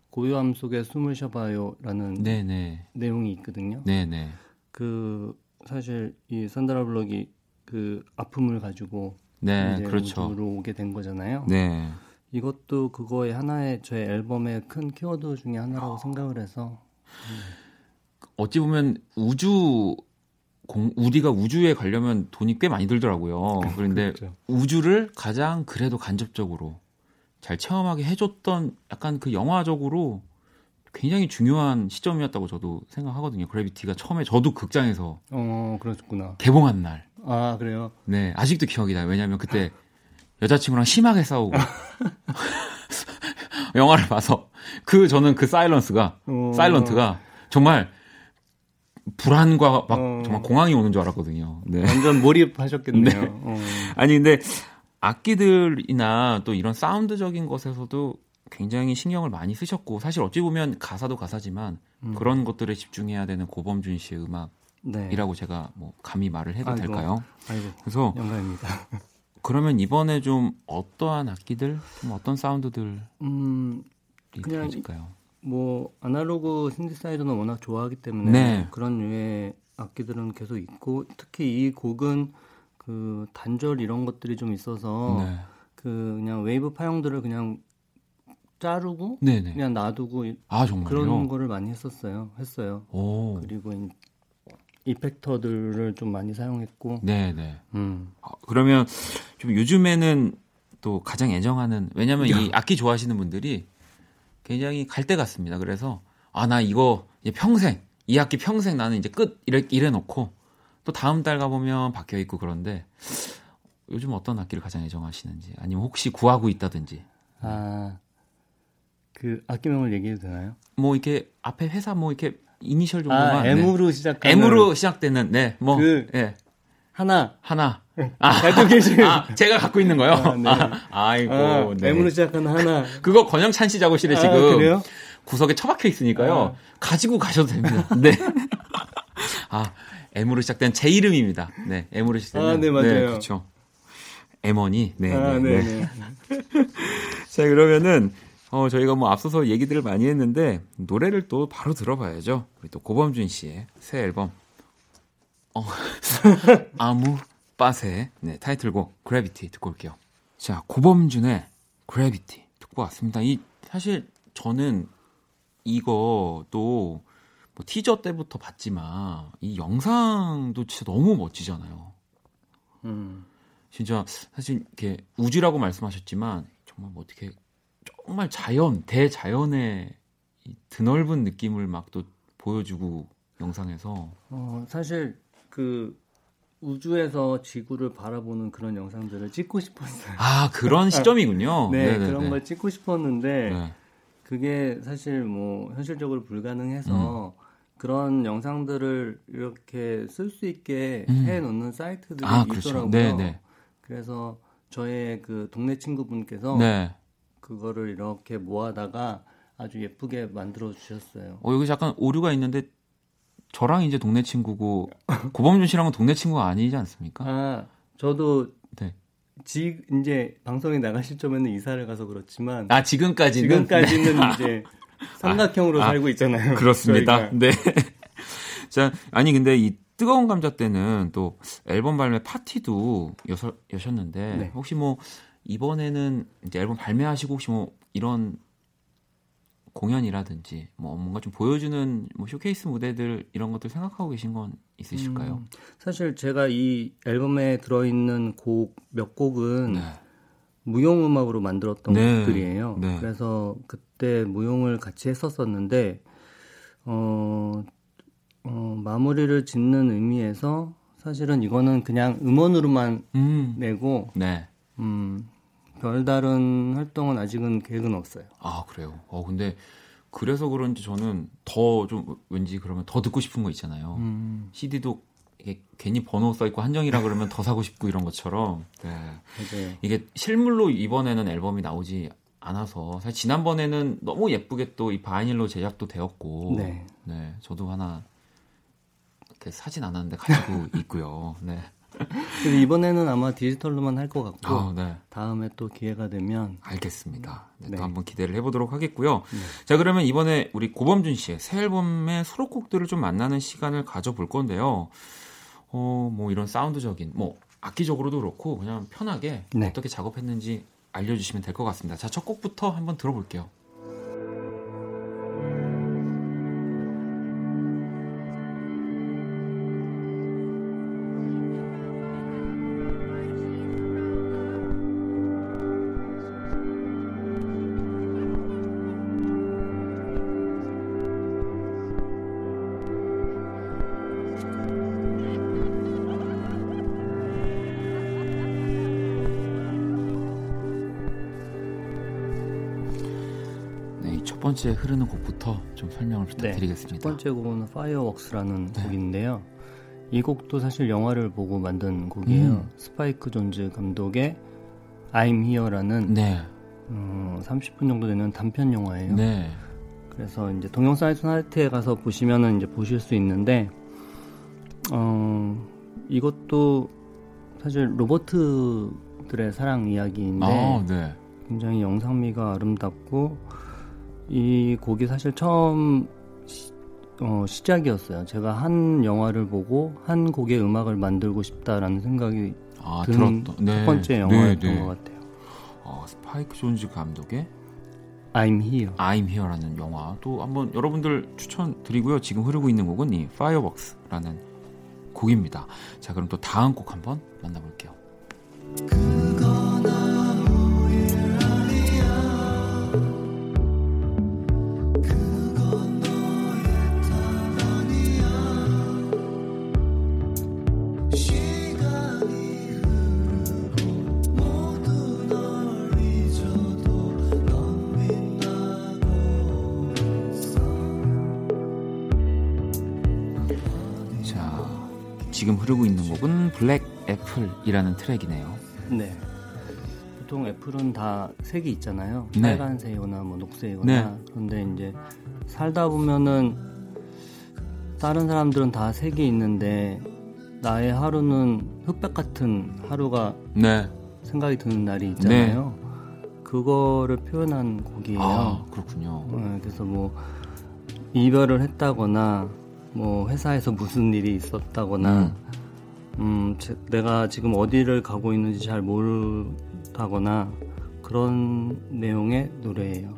고요함 속에 숨을 쉬어봐요라는 네, 네. 내용이 있거든요. 네, 네. 그 사실 이 산드라 블록이 그 아픔을 가지고 네, 이제 그렇죠. 우주로 오게 된 거잖아요. 네. 이것도 그거의 하나의 제 앨범의 큰 키워드 중에 하나라고 생각을 해서 어찌 보면 우주 공, 우리가 우주에 가려면 돈이 꽤 많이 들더라고요. 그런데 그렇죠. 우주를 가장 그래도 간접적으로 잘 체험하게 해줬던 약간 그 영화적으로 굉장히 중요한 시점이었다고 저도 생각하거든요. 그래비티가 처음에 저도 극장에서 어, 그러셨구나. 개봉한 날. 아, 그래요? 네, 아직도 기억이 나요. 왜냐하면 그때 여자친구랑 심하게 싸우고 영화를 봐서 그 저는 그 사일런스가 어. 사일런트가 정말 불안과 막 어. 정말 공황이 오는 줄 알았거든요. 네. 완전 몰입하셨겠네요. 네. 어. 아니 근데 악기들이나 또 이런 사운드적인 것에서도 굉장히 신경을 많이 쓰셨고 사실 어찌 보면 가사도 가사지만 음. 그런 것들에 집중해야 되는 고범준 씨의 음악이라고 네. 제가 뭐 감히 말을 해도 아이고. 될까요? 아이고, 그래서 영광입니다. 그러면 이번에 좀 어떠한 악기들, 좀 어떤 사운드들이 음, 그냥 있을까요? 뭐 아날로그 신디사이저는 워낙 좋아하기 때문에 네. 그런 류의 악기들은 계속 있고 특히 이 곡은 그 단절 이런 것들이 좀 있어서 네, 그 그냥 웨이브 파형들을 그냥 자르고 네네. 그냥 놔두고 이- 아 정말요? 그런 거를 많이 했었어요. 했어요. 오, 그리고 이- 이펙터들을 좀 많이 사용했고 네네. 음. 아, 그러면 좀 요즘에는 또 가장 애정하는 왜냐면 이 악기 좋아하시는 분들이 굉장히 갈때 같습니다. 그래서 아 나 이거 이제 평생 이 악기 평생 나는 이제 끝 이래 이래 놓고 또 다음 달 가보면 바뀌어 있고 그런데 요즘 어떤 악기를 가장 애정하시는지 아니면 혹시 구하고 있다든지 아, 그 악기명을 얘기해도 되나요? 뭐 이렇게 앞에 회사 뭐 이렇게 이니셜 정도만 아, 네. M으로 시작하는 M으로 시작되는 네뭐 그- 예. 하나 하나 갖고 계신 아 제가 갖고 있는 거요. 아, 네. 아, 이고 아, 네. M으로 시작하는 하나. 그거 권영찬 씨 작업실에 아, 지금 그래요? 구석에 처박혀 있으니까요. 아. 가지고 가셔도 됩니다. 네. 아, M으로 시작된 제 이름입니다. 네, M으로 시작된. 아, 네, 맞아요. 그렇죠. M1이. 네, 아, 네, 네, 네. 네. 자, 그러면은 어, 저희가 뭐 앞서서 얘기들을 많이 했는데 노래를 또 바로 들어봐야죠. 우리 또 고범준 씨의 새 앨범 어, 아무 빠세 네, 타이틀곡 그래비티 듣고 올게요. 자, 고범준의 그래비티 듣고 왔습니다. 이 사실 저는 이거도 뭐 티저 때부터 봤지만 이 영상도 진짜 너무 멋지잖아요. 음. 진짜 사실 이렇게 우주라고 말씀하셨지만 정말 뭐 어떻게 정말 자연 대자연의 이 드넓은 느낌을 막 또 보여주고 영상에서 어, 사실 그 우주에서 지구를 바라보는 그런 영상들을 찍고 싶었어요. 아 그런 시점이군요. 네, 네네네. 그런 걸 찍고 싶었는데 네. 그게 사실 뭐 현실적으로 불가능해서 그런 영상들을 이렇게 쓸 수 있게 음. 해 놓는 사이트들이 아 그렇죠. 있더라고요. 네네. 그래서 저의 그 동네 친구분께서 네. 그거를 이렇게 모아다가 아주 예쁘게 만들어 주셨어요. 어 여기 잠깐 오류가 있는데 저랑 이제 동네 친구고 고범준 씨랑은 동네 친구가 아니지 않습니까? 아, 저도 네. 지 이제 방송에 나갈 시점에는 이사를 가서 그렇지만 아 지금까지는 지금까지는 이제 삼각형으로 아, 살고 있잖아요. 그렇습니다. 저희가. 네. 자, 아니 근데 이 뜨거운 감자 때는 또 앨범 발매 파티도 여서, 여셨는데 네. 혹시 뭐 이번에는 이제 앨범 발매하시고 혹시 뭐 이런 공연이라든지 뭐 뭔가 좀 보여주는 뭐 쇼케이스 무대들 이런 것들 생각하고 계신 건 있으실까요? 음, 사실 제가 이 앨범에 들어있는 곡 몇 곡은 네. 무용 음악으로 만들었던 네. 곡들이에요. 네. 그래서 그때 무용을 같이 했었었는데 어, 어, 마무리를 짓는 의미에서 사실은 이거는 그냥 음원으로만 음. 내고 네. 음, 별다른 활동은 아직은 계획은 없어요. 아 그래요. 어 근데 그래서 그런지 저는 더 좀 왠지 그러면 더 듣고 싶은 거 있잖아요. 음, CD도 이게 괜히 번호 써 있고 한정이라 그러면 더 사고 싶고 이런 것처럼 네. 맞아요. 이게 실물로 이번에는 앨범이 나오지 않아서 사실 지난번에는 너무 예쁘게 또 이 바이닐로 제작도 되었고 네. 네, 저도 하나 이렇게 사진 않았는데 가지고 있고요. 네. 그래서 이번에는 아마 디지털로만 할 것 같고 아, 네. 다음에 또 기회가 되면 알겠습니다. 네, 네. 또 한번 기대를 해보도록 하겠고요. 자, 그러면 이번에 우리 고범준 씨의 새 앨범의 수록곡들을 좀 만나는 시간을 가져볼 건데요. 어, 뭐 이런 사운드적인, 뭐 악기적으로도 그렇고 그냥 편하게 네. 어떻게 작업했는지 알려주시면 될 것 같습니다. 자, 첫 곡부터 한번 들어볼게요. 번째 흐르는 곡부터 좀 설명을 네, 부탁드리겠습니다. 첫 번째 곡은 Fireworks라는 네. 곡인데요. 이 곡도 사실 영화를 보고 만든 곡이에요. 음. 스파이크 존즈 감독의 I'm Here라는 네, 음, 30분 정도 되는 단편 영화예요. 네, 그래서 이제 동영상 사이트에 가서 보시면은 이제 보실 수 있는데 어 이것도 사실 로봇들의 사랑 이야기인데 아, 네, 굉장히 영상미가 아름답고 이 곡이 사실 처음 시, 어, 시작이었어요. 제가 한 영화를 보고 한 곡의 음악을 만들고 싶다라는 생각이 아 드는 들었던 네, 첫 번째 영화였던 네, 네. 것 같아요. 어, 스파이크 존즈 감독의 I'm Here. I'm Here라는 영화 또 한번 여러분들 추천드리고요. 지금 흐르고 있는 곡은 이 Fireworks라는 곡입니다. 자, 그럼 또 다음 곡 한번 만나볼게요. 자, 블랙 애플이라는 트랙이네요. 네. 보통 애플은 다 색이 있잖아요. 네. 빨간색이거나 뭐 녹색이거나. 네. 그런데 이제 살다 보면은 다른 사람들은 다 색이 있는데 나의 하루는 흑백 같은 하루가 네. 생각이 드는 날이 있잖아요. 그거를 표현한 곡이에요. 아, 그렇군요. 네, 그래서 뭐 이별을 했다거나 뭐 회사에서 무슨 일이 있었다거나 음, 제- 내가 지금 어디를 가고 있는지 잘 모르다거나 그런 내용의 노래예요.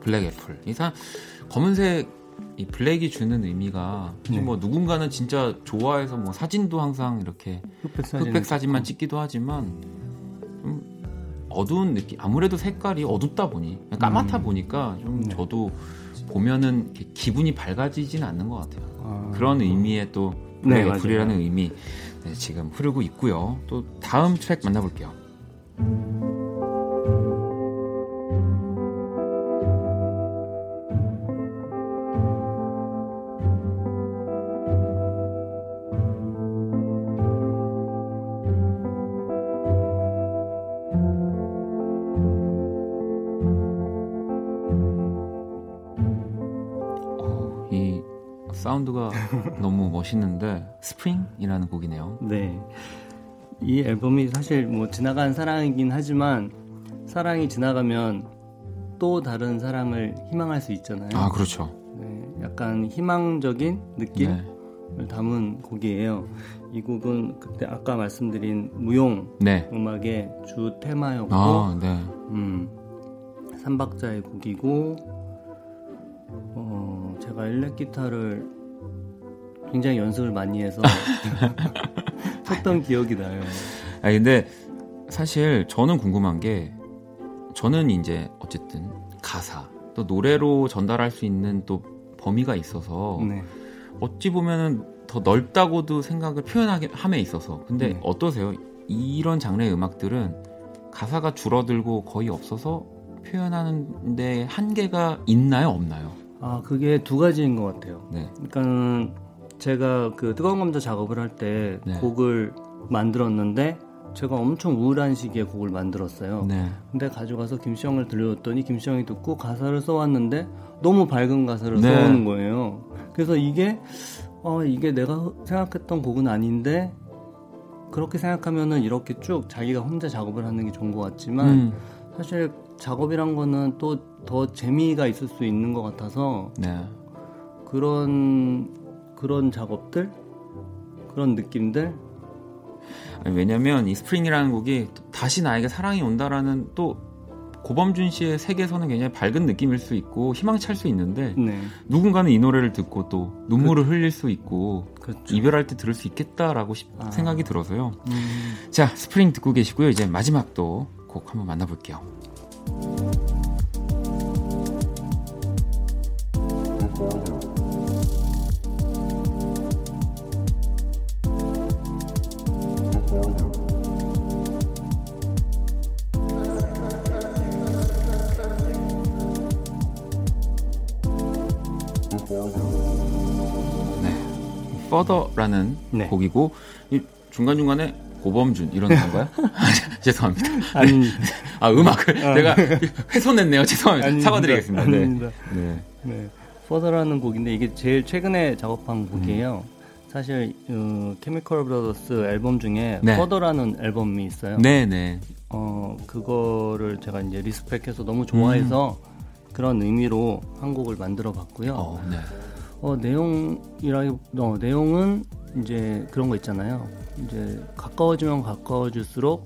Black Apple. 이상 검은색 이 블랙이 주는 의미가 네. 뭐 누군가는 진짜 좋아해서 뭐 사진도 항상 이렇게 흑백 사진 사진 만 찍기도 하지만 좀 어두운 느낌. 아무래도 색깔이 어둡다 보니 까맣다 음. 보니까 좀 네. 저도 보면은 기분이 밝아지진 않는 것 같아요. 아, 그런 의미의 또 네, 블랙 애플이라는 맞아요. 의미 네, 지금 흐르고 있고요. 또 다음 트랙 만나볼게요. 사운드가 너무 멋있는데 Spring이라는 곡이네요. 네. 이 앨범이 사실 뭐 지나간 사랑이긴 하지만 사랑이 지나가면 또 다른 사랑을 희망할 수 있잖아요. 아 그렇죠. 네, 약간 희망적인 느낌을 네. 담은 곡이에요. 이 곡은 그때 아까 말씀드린 무용 네. 음악의 주 테마였고 아 네. 음, 삼박자의 곡이고 어, 제가 일렉 기타를 굉장히 연습을 많이 해서 쳤던 기억이 나요. 아 근데 사실 저는 궁금한 게 저는 이제 어쨌든 가사 또 노래로 전달할 수 있는 또 범위가 있어서 네. 어찌 보면은 더 넓다고도 생각을 표현하게 함에 있어서 근데 네. 어떠세요? 이런 장르의 음악들은 가사가 줄어들고 거의 없어서 표현하는데 한계가 있나요, 없나요? 아 그게 두 가지인 것 같아요. 네, 그러니까 제가 그 뜨거운 감자 작업을 할때 네. 곡을 만들었는데 제가 엄청 우울한 시기에 곡을 만들었어요. 네, 근데 가져가서 김시영을 들려줬더니 김시영이 듣고 가사를 써왔는데 너무 밝은 가사를 네. 써오는 거예요. 그래서 이게 어 이게 내가 생각했던 곡은 아닌데 그렇게 생각하면은 이렇게 쭉 자기가 혼자 작업을 하는 게 좋은 것 같지만 음, 사실 작업이란 거는 또 더 재미가 있을 수 있는 것 같아서 네, 그런 그런 작업들 그런 느낌들 아니, 왜냐면 이 Spring이라는 곡이 또 다시 나에게 사랑이 온다라는 또 고범준 씨의 세계에서는 굉장히 밝은 느낌일 수 있고 희망찰 수 있는데 네 누군가는 이 노래를 듣고 또 눈물을 흘릴 수 있고 그렇죠. 이별할 때 들을 수 있겠다라고 시- 아. 생각이 들어서요. 음, 자, 스프링 듣고 계시고요. 이제 마지막 또 곡 한번 만나볼게요. Further라는 네. 곡이고 이 중간 중간에 고범준 이런 건가요? 죄송합니다. 아니, 아 음악을 내가 훼손했네요. 죄송합니다. 아닙니다. 사과드리겠습니다. 네. 아닙니다. 네. 네. Further라는 곡인데 이게 제일 최근에 작업한 곡이에요. 사실 어, Chemical Brothers 앨범 중에 네. Further라는 앨범이 있어요. 네, 네. 어 그거를 제가 이제 respect해서 너무 좋아해서 그런 의미로 한 곡을 만들어 봤고요. 어, 네. 어, 내용이라기 어, 내용은 이제 그런 거 있잖아요. 이제 가까워지면 가까워질수록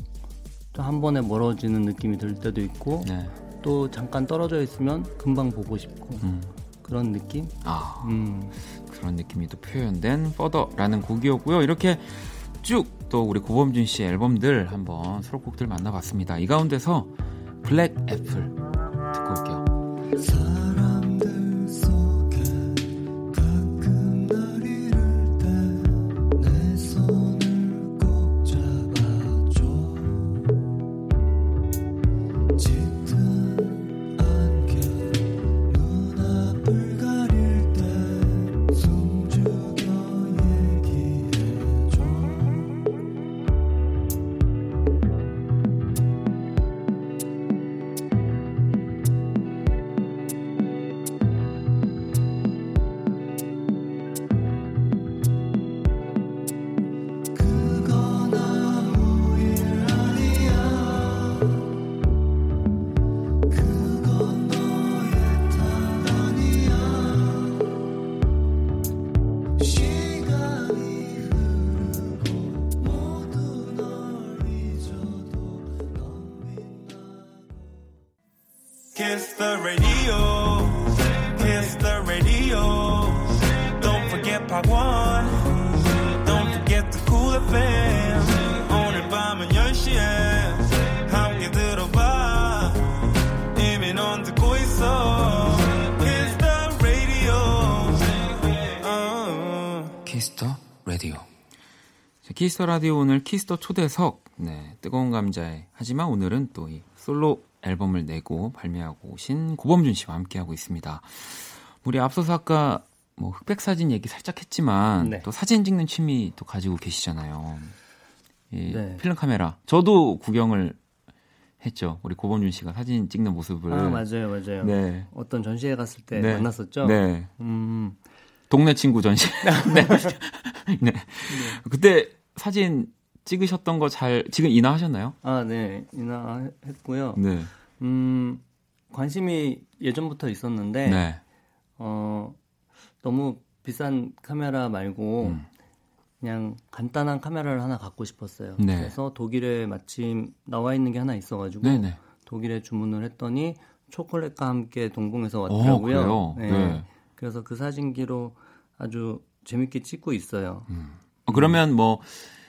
또 한 번에 멀어지는 느낌이 들 때도 있고 네. 또 잠깐 떨어져 있으면 금방 보고 싶고 음. 그런 느낌. 아, 음. 그런 느낌이 또 표현된 Further라는 곡이었고요. 이렇게 쭉 또 우리 고범준 씨의 앨범들 한번 수록곡들 만나봤습니다. 이 가운데서 블랙 애플 듣고 올게요. 자, 키스터 라디오 오늘 키스 더 초대석. 네, 뜨거운 감자에. 하지만 오늘은 또 이 솔로 앨범을 내고 발매하고 오신 고범준 씨와 함께하고 있습니다. 우리 앞서서 아까 뭐 흑백 사진 얘기 살짝 했지만 네. 또 사진 찍는 취미 또 가지고 계시잖아요. 이 네. 필름 카메라. 저도 구경을 했죠. 우리 고범준 씨가 사진 찍는 모습을. 아 맞아요, 맞아요. 네. 어떤 전시회 갔을 때 네. 만났었죠. 네. 음, 동네 친구 전시. 네. 네. 그때 사진 찍으셨던 거 잘 지금 인화하셨나요? 아, 네, 인화했고요. 네. 음, 관심이 예전부터 있었는데, 네. 어, 너무 비싼 카메라 말고, 음. 그냥 간단한 카메라를 하나 갖고 싶었어요. 네. 그래서 독일에 마침 나와 있는 게 하나 있어 가지고, 네, 네. 독일에 주문을 했더니, 초콜릿과 함께 동봉해서 어, 왔더라고요. 그래요? 네. 그래서 그 사진기로 아주 재밌게 찍고 있어요. 어, 그러면 뭐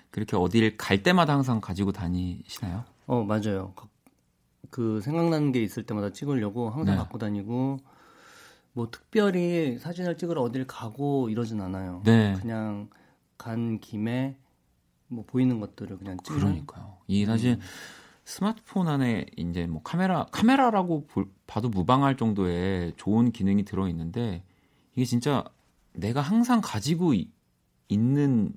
그렇게 어딜 갈 때마다 항상 가지고 다니시나요? 어, 맞아요. 그- 그 생각나는 게 있을 때마다 찍으려고 항상 네. 갖고 다니고 뭐 특별히 사진을 찍으러 어딜 가고 이러진 않아요. 네. 그냥 간 김에 뭐 보이는 것들을 그냥 찍는 그러니까요. 이 사실 스마트폰 안에 이제 뭐 카메라 카메라라고 볼- 봐도 무방할 정도의 좋은 기능이 들어 있는데 이게 진짜 내가 항상 가지고 이- 있는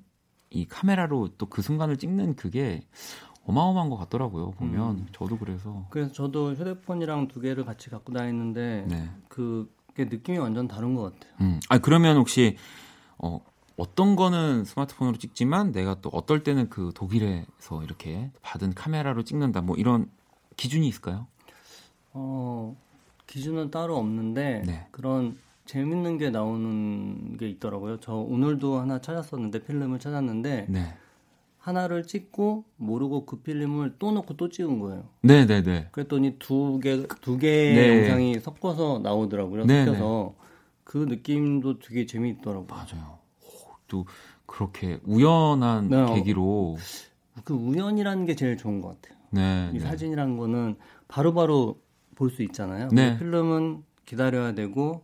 이 카메라로 또 그 순간을 찍는 그게 어마어마한 것 같더라고요. 보면 음. 저도 그래서 그래서 저도 휴대폰이랑 두 개를 같이 갖고 다니는데 네. 그게 느낌이 완전 다른 것 같아요. 음. 아 그러면 혹시 어 어떤 거는 스마트폰으로 찍지만 내가 또 어떨 때는 그 독일에서 이렇게 받은 카메라로 찍는다 뭐 이런 기준이 있을까요? 어, 기준은 따로 없는데 네. 그런 재밌는 게 나오는 게 있더라고요. 저 오늘도 하나 찾았었는데 필름을 찾았는데 네. 하나를 찍고 모르고 그 필름을 또 넣고 또 찍은 거예요. 네, 네, 네. 그랬더니 두 개 두 개의 네. 영상이 섞어서 나오더라고요. 네, 섞여서 그 느낌도 되게 재미있더라고요. 맞아요. 오, 또 그렇게 우연한 네, 어. 계기로 그 우연이라는 게 제일 좋은 것 같아요. 네, 이 네. 사진이란 거는 바로바로 볼 수 있잖아요. 네. 필름은 기다려야 되고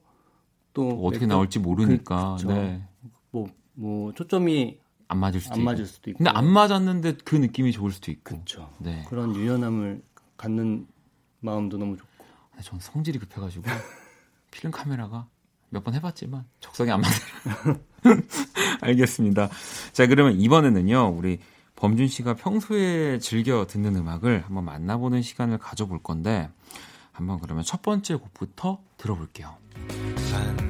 또 또 어떻게 몇 나올지 모르니까 그쵸. 네. 뭐, 뭐 초점이 안 맞을 수도 안 있고. 맞을 수도 있고. 근데 안 맞았는데 그 느낌이 좋을 수도 있고. 그렇죠. 네. 그런 유연함을 갖는 마음도 너무 좋고. 근데 전 성질이 급해가지고 필름 카메라가 몇 번 해봤지만 적성이 안 맞아요. 알겠습니다. 자, 그러면 이번에는요, 우리 범준 씨가 평소에 즐겨 듣는 음악을 한번 만나보는 시간을 가져볼 건데, 한번 그러면 첫 번째 곡부터 들어볼게요. 반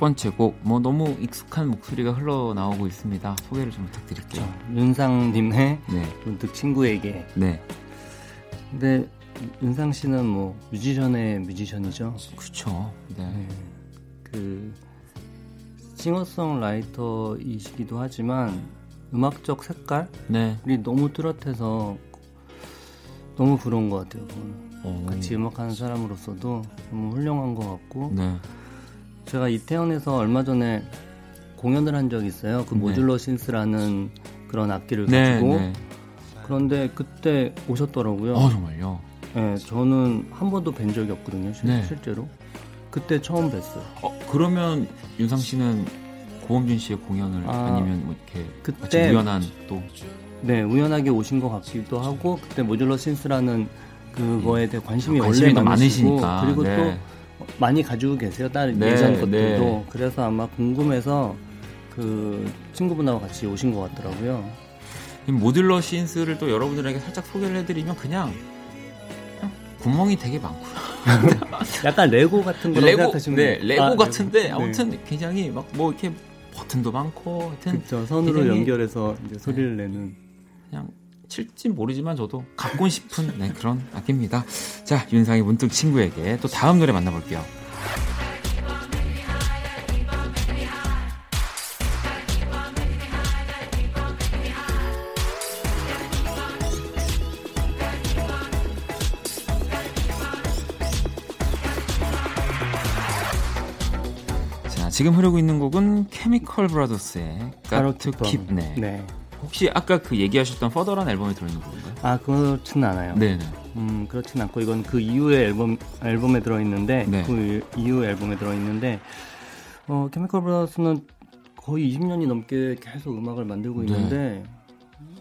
번째 곡, 뭐 너무 익숙한 목소리가 흘러나오고 있습니다. 소개를 좀 부탁드릴게요. 윤상님의 네, 문득 친구에게. 네, 근데 윤상 씨는 뭐 뮤지션의 뮤지션이죠. 그쵸. 네. 네. 그 싱어송라이터이시기도 하지만 음악적 색깔이 네. 너무 뚜렷해서 너무 부러운 것 같아요. 오. 같이 음악하는 사람으로서도 너무 훌륭한 것 같고 네. 제가 이태원에서 얼마 전에 공연을 한 적이 있어요. 그 네. 모듈러 신스라는 그런 악기를 네, 가지고 네. 그런데 그때 오셨더라고요. 어, 정말요? 네, 저는 한 번도 뵌 적이 없거든요. 실, 네. 실제로. 그때 처음 뵀어요. 어, 그러면 윤상 씨는 고범준 씨의 공연을 아, 아, 니면뭐 이렇게 그때- 우연한 또 네, 우연하게 오신 것 같기도 하고 그때 모듈러 신스라는 그거에 대해 관심이, 아, 관심이 원래 더 많으시고 많으시니까. 그리고 네. 또 많이 가지고 계세요. 다른 네, 예전 것들도. 네. 그래서 아마 궁금해서 그 친구분하고 같이 오신 것 같더라고요. 이 모듈러 신스를 또 여러분들에게 살짝 소개를 해드리면 그냥, 그냥 구멍이 되게 많고요. 약간 레고 같은 거라고 레고, 생각하시면 네, 레고 아, 같은데 네. 아무튼 굉장히 막 뭐 이렇게 버튼도 많고 하여튼 그쵸 선으로 연결해서 소리를 내는 그냥 칠진 모르지만 저도 갖고 싶은 네, 그런 악기입니다. 자, 윤상의 문득 친구에게 또 다음 노래 만나볼게요. 자, 지금 흐르고 있는 곡은 케미컬 브라더스의 Got to Keep. 네. 네. 혹시 아까 그 얘기하셨던 퍼더란 앨범에 들어있는 곡인가요? 아 그렇진 않아요. 네네. 음 그렇진 않고 이건 그 이후의 앨범 앨범에 들어 있는데 네. 그 이후 앨범에 들어 있는데 어 케미컬 브라더스는 거의 20년이 넘게 계속 음악을 만들고 네. 있는데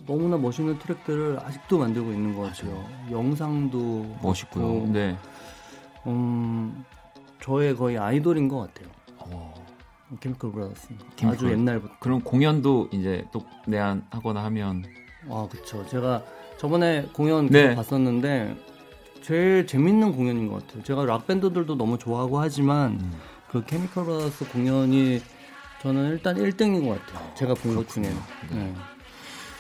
너무나 멋있는 트랙들을 아직도 만들고 있는 것 같아요. 영상도 멋있고요. 네. 음 저의 거의 아이돌인 것 같아요. 어, Chemical Brothers Chemical. 아주 옛날부터. 그럼 공연도 이제 또 내한하거나 하면 아, 그쵸. 제가 저번에 공연 네. 봤었는데, 제일 재밌는 공연인 것 같아요. 제가 락 밴드들도 너무 좋아하고 하지만, 음. 그 Chemical Brothers 공연이 저는 일단 1등인 것 같아요. 제가 본 것 중에는. 네.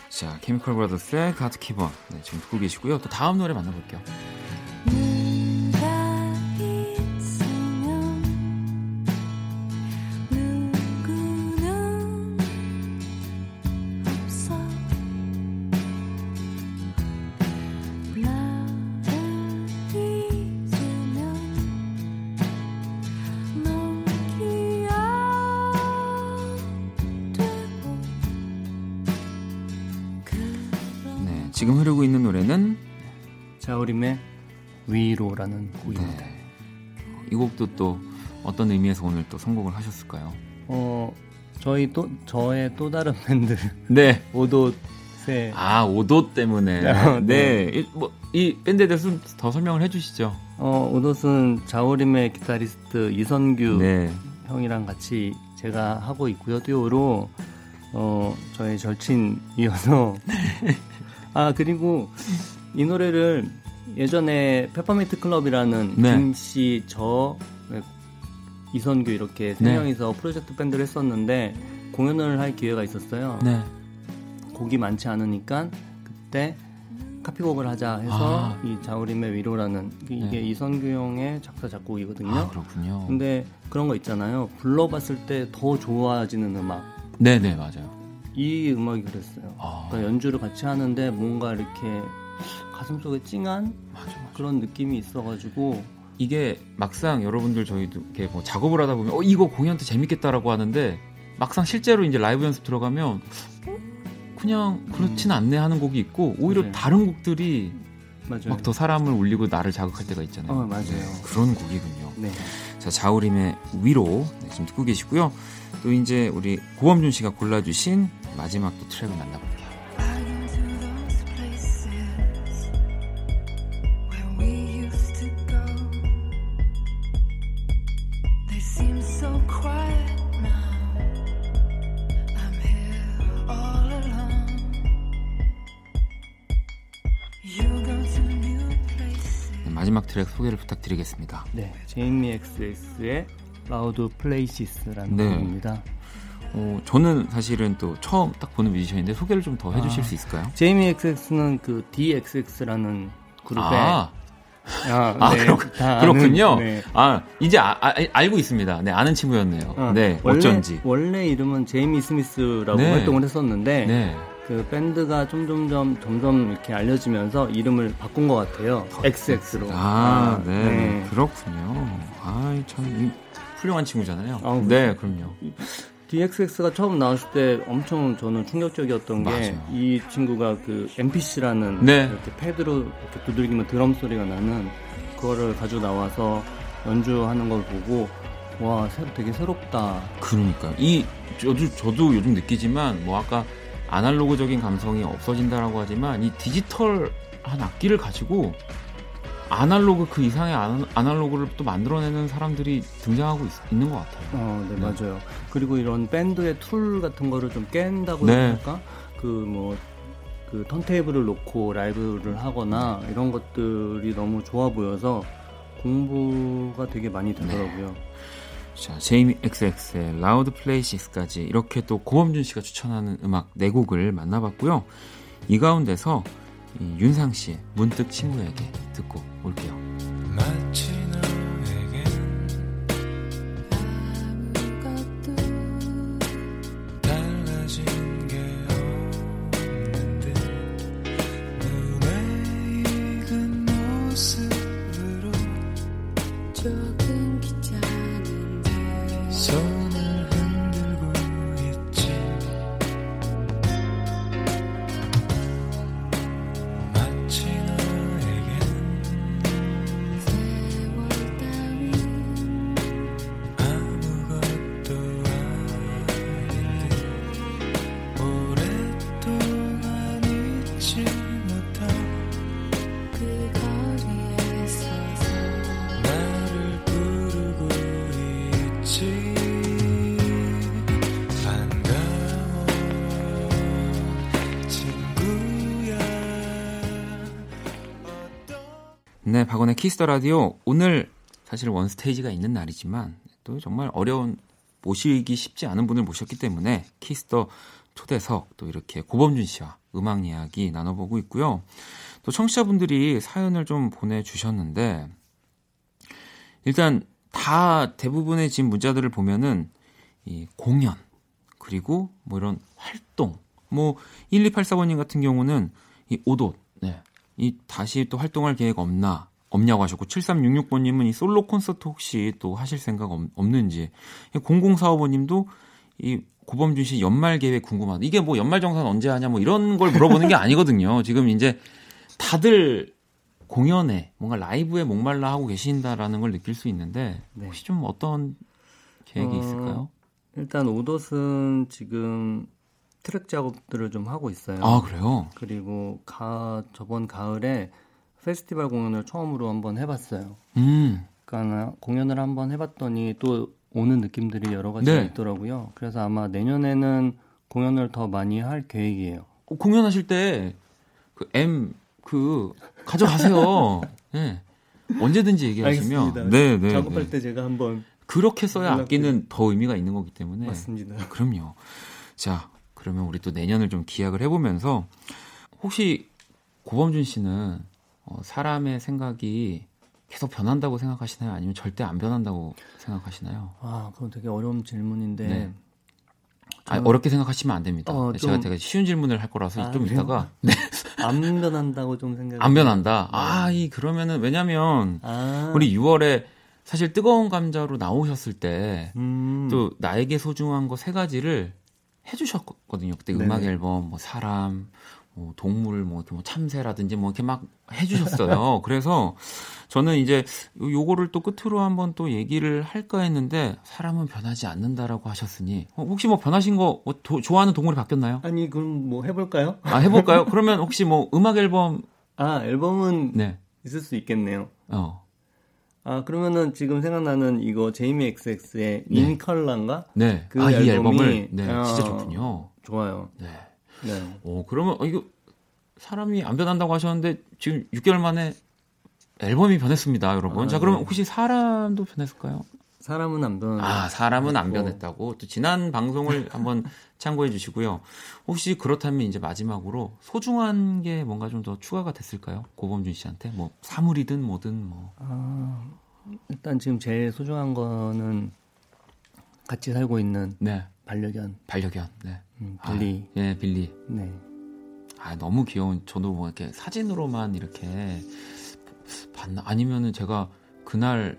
자 Chemical Brothers의 Got to Keep On 네, 지금 듣고 계시고요. 또 다음 노래 만나볼게요. 네 지금 흐르고 있는 노래는 자우림의 위로라는 곡입니다. 네. 이 곡도 또 어떤 의미에서 오늘 또 선곡을 하셨을까요? 어, 저희 또, 저의 또 다른 밴드, 네. 오도세. 아 오도 때문에. 아, 네. 이, 뭐, 이 밴드에 대해서 좀더 설명을 해주시죠. 어, 오도스는 자우림의 기타리스트 이선규 네. 형이랑 같이 제가 하고 있고요. 듀오로 어 저의 절친이어서 아 그리고 이 노래를 예전에 페퍼민트 클럽이라는 네. 김C 저 이선규 이렇게 세 네. 명이서 프로젝트 밴드를 했었는데 공연을 할 기회가 있었어요. 네. 곡이 많지 않으니까 그때 카피곡을 하자 해서 아. 이 자우림의 위로라는 이게 네. 이선규 형의 작사 작곡이거든요. 아 그렇군요. 근데 그런 거 있잖아요. 불러봤을 때 더 좋아지는 음악. 네네 맞아요. 이 음악이 그랬어요. 아. 그러니까 연주를 같이 하는데 뭔가 이렇게 가슴 속에 찡한 그런 느낌이 있어가지고 이게 막상 여러분들 저희도 이렇게 뭐 작업을 하다 보면 어 이거 공연 때 재밌겠다라고 하는데 막상 실제로 이제 라이브 연습 들어가면 어, 그냥 그렇진 않네 하는 곡이 있고 오히려 맞아요. 다른 곡들이. 막 더 사람을 울리고 나를 자극할 때가 있잖아요. 어, 맞아요. 네, 그런 곡이군요. 네. 자, 자우림의 위로 네, 지금 듣고 계시고요. 또 이제 우리 고범준 씨가 골라주신 마지막 또 트랙을 만나볼게요. Back into those places where we used to go. They seem so quiet now. I'm here all alone. You go to new places. 네, 마지막 트랙 소개를 부탁드리겠습니다. 네, Jamie XX의 Loud Places라는 네. 곡입니다. 어, 저는 사실은 또 처음 딱 보는 뮤지션인데 소개를 좀 더 해주실 아. 수 있을까요? Jamie XX는 그 The XX라는 그룹의 아, 아, 아, 네, 그렇, 그렇군요. 네. 아, 이제 아, 아, 알고 있습니다. 네, 아는 친구였네요. 어, 네, 원래, 어쩐지. 원래 이름은 제이미 스미스라고 네. 활동을 했었는데 네. 그 밴드가 좀 점점 점점 이렇게 알려지면서 이름을 바꾼 것 같아요. XX로. 아, 네, 그렇군요. 아, 참 음, 훌륭한 친구잖아요. 네, 그럼요. DXX가 처음 나왔을 때 엄청 저는 충격적이었던 게. 이 친구가 그 MPC라는 네. 이렇게 패드로 이렇게 두들기면 드럼 소리가 나는 그거를 가지고 나와서 연주하는 걸 보고 와 새- 되게 새롭다. 그러니까 이 저도 저도 요즘 느끼지만 뭐 아까 아날로그적인 감성이 없어진다라고 하지만 이 디지털 한 악기를 가지고 아날로그 그 이상의 아날로그를 또 만들어내는 사람들이 등장하고 있, 는 것 같아요. 어, 네, 네. 맞아요. 그리고 이런 밴드의 틀 같은 거를 좀 깬다고 네. 해야 할까? 그뭐 그 턴테이블을 놓고 라이브를 하거나 이런 것들이 너무 좋아 보여서 공부가 되게 많이 되더라고요. 자, 제이미 XX의 라우드 플레이시스까지 이렇게 또 고범준 씨가 추천하는 음악 네 곡을 만나봤고요. 이 가운데서 이 윤상 씨의 문득 친구에게 듣고 올게요. 마치 네, 박원의 키스 더 라디오. 오늘 사실 원 스테이지가 있는 날이지만 또 정말 어려운 모시기 쉽지 않은 분을 모셨기 때문에 키스 더 초대석 또 이렇게 고범준 씨와 음악 이야기 나눠보고 있고요. 또 청취자분들이 사연을 좀 보내주셨는데 일단 다 대부분의 지금 문자들을 보면은 이 공연 그리고 뭐 이런 활동 뭐 1284번님 같은 경우는 이 오옷 네. 이 다시 또 활동할 계획 없나 없냐고 하셨고 7366번님은 이 솔로 콘서트 혹시 또 하실 생각 없, 없는지 0045번님도 이 고범준 씨 연말 계획 궁금하다. 이게 뭐 연말 정산 언제 하냐 뭐 이런 걸 물어보는 게 아니거든요. 지금 이제 다들 공연에 뭔가 라이브에 목말라 하고 계신다라는 걸 느낄 수 있는데 네. 혹시 좀 어떤 계획이 어, 있을까요? 일단 오돛은 지금 트랙 작업들을 좀 하고 있어요. 아 그래요? 그리고 가 저번 가을에 페스티벌 공연을 처음으로 한번 해봤어요. 음, 그러니까 공연을 한번 해봤더니 또 오는 느낌들이 여러 가지가 네. 있더라고요. 그래서 아마 내년에는 공연을 더 많이 할 계획이에요. 어, 공연하실 때 그 M 그 가져가세요. 네. 언제든지 얘기하시면 네, 네, 작업할 네. 때 제가 한번 그렇게 써야 악기는 더 의미가 있는 거기 때문에 맞습니다. 그럼요. 자, 그러면 우리 또 내년을 좀 기약을 해보면서 혹시 고범준 씨는 어, 사람의 생각이 계속 변한다고 생각하시나요? 아니면 절대 안 변한다고 생각하시나요? 아, 그건 되게 어려운 질문인데 네. 아, 어렵게 생각하시면 안 됩니다. 어, 제가 좀- 되게 쉬운 질문을 할 거라서 아, 좀 그래요? 이따가 네, 안 변한다고 좀 생각. 안 변한다. 아, 이 그러면은 왜냐면 아, 우리 6월에 사실 뜨거운 감자로 나오셨을 때 음, 또 나에게 소중한 거 세 가지를 해주셨거든요. 그때. 음악 앨범, 뭐 사람, 뭐 동물, 뭐, 뭐 참새라든지 뭐 이렇게 막 해주셨어요. 그래서 저는 이제 요- 요거를 또 끝으로 한번 또 얘기를 할까 했는데 사람은 변하지 않는다라고 하셨으니 어, 혹시 뭐 변하신 거 뭐, 도- 좋아하는 동물이 바뀌었나요? 아니 그럼 뭐 해볼까요? 아 해볼까요? 그러면 혹시 뭐 음악 앨범 아 앨범은 네, 있을 수 있겠네요. 어, 아 그러면은 지금 생각나는 이거 제이미 XX의 네. 인컬러인가? 네, 그 아, 이 앨범이, 앨범을 네, 어, 진짜 좋군요. 좋아요. 네. 네. 오, 그러면 어, 이거 사람이 안 변한다고 하셨는데 지금 6개월 만에 앨범이 변했습니다, 여러분. 아, 자, 그러면 네. 혹시 사람도 변했을까요? 사람은 안 변. 아, 사람은 안 어. 변했다고. 또 지난 방송을 한번 참고해 주시고요. 혹시 그렇다면 이제 마지막으로 소중한 게 뭔가 좀 더 추가가 됐을까요? 고범준 씨한테 뭐 사물이든 뭐든 뭐. 아, 일단 지금 제일 소중한 거는 같이 살고 있는 네. 반려견 반려견. 네. 음, 아, 빌리. 예, 빌리. 네. 아, 너무 귀여운 저도 뭐 이렇게 사진으로만 이렇게 봤나 아니면은 제가 그날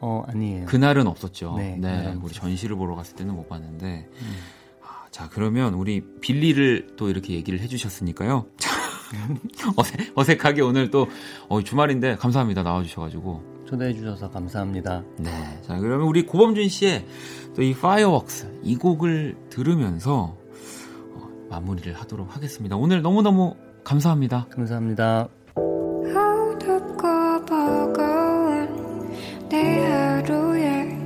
어 아니에요. 그날은 없었죠. 네, 네, 우리 없었어요. 전시를 보러 갔을 때는 못 봤는데. 음. 아, 자, 그러면 우리 빌리를 또 이렇게 얘기를 해 주셨으니까요. 어색, 어색하게 오늘 또 어, 주말인데 감사합니다 나와 주셔 가지고. 초대해 주셔서 감사합니다. 네, 자 그러면 우리 고범준 씨의 또 이 Fireworks 이 곡을 들으면서 어, 마무리를 하도록 하겠습니다. 오늘 너무 너무 감사합니다. 감사합니다. 어둡고 버거운 내 하루에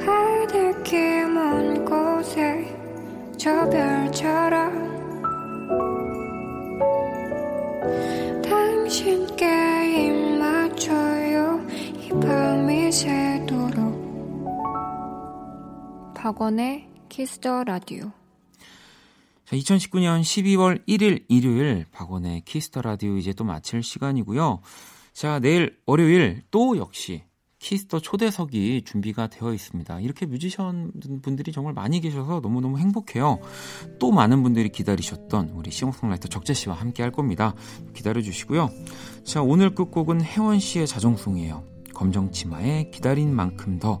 하늘길 먼 곳에 저 별처럼 당신께 입 맞춰요 이 밤이 새도록 박원의 키스 더 라디오 자, 2019년 12월 1일 일요일 박원의 키스 더 라디오 이제 또 마칠 시간이고요. 자, 내일 월요일 또 역시 키스 더 초대석이 준비가 되어 있습니다. 이렇게 뮤지션 분들이 정말 많이 계셔서 너무너무 행복해요. 또 많은 분들이 기다리셨던 우리 싱어송라이터 적재 씨와 함께 할 겁니다. 기다려 주시고요. 자, 오늘 끝곡은 혜원 씨의 자정송이에요. 검정 치마의 기다린 만큼 더.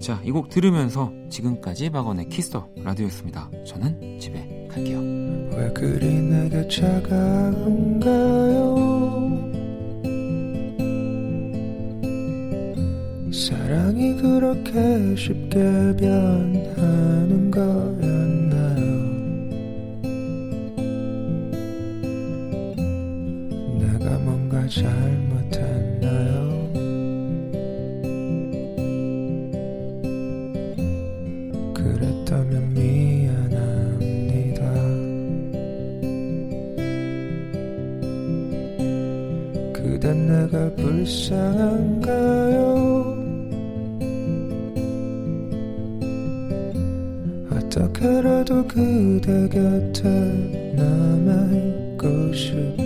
자, 이 곡 들으면서 지금까지 박원의 키스 더 라디오였습니다. 저는 집에 갈게요. 왜 그리 내게 차가운가요 사랑이 그렇게 쉽게 변하는 거였나요 내가 뭔가 잘 내가 불쌍한가요? 어떻게라도 그대 곁에 남아있고 싶어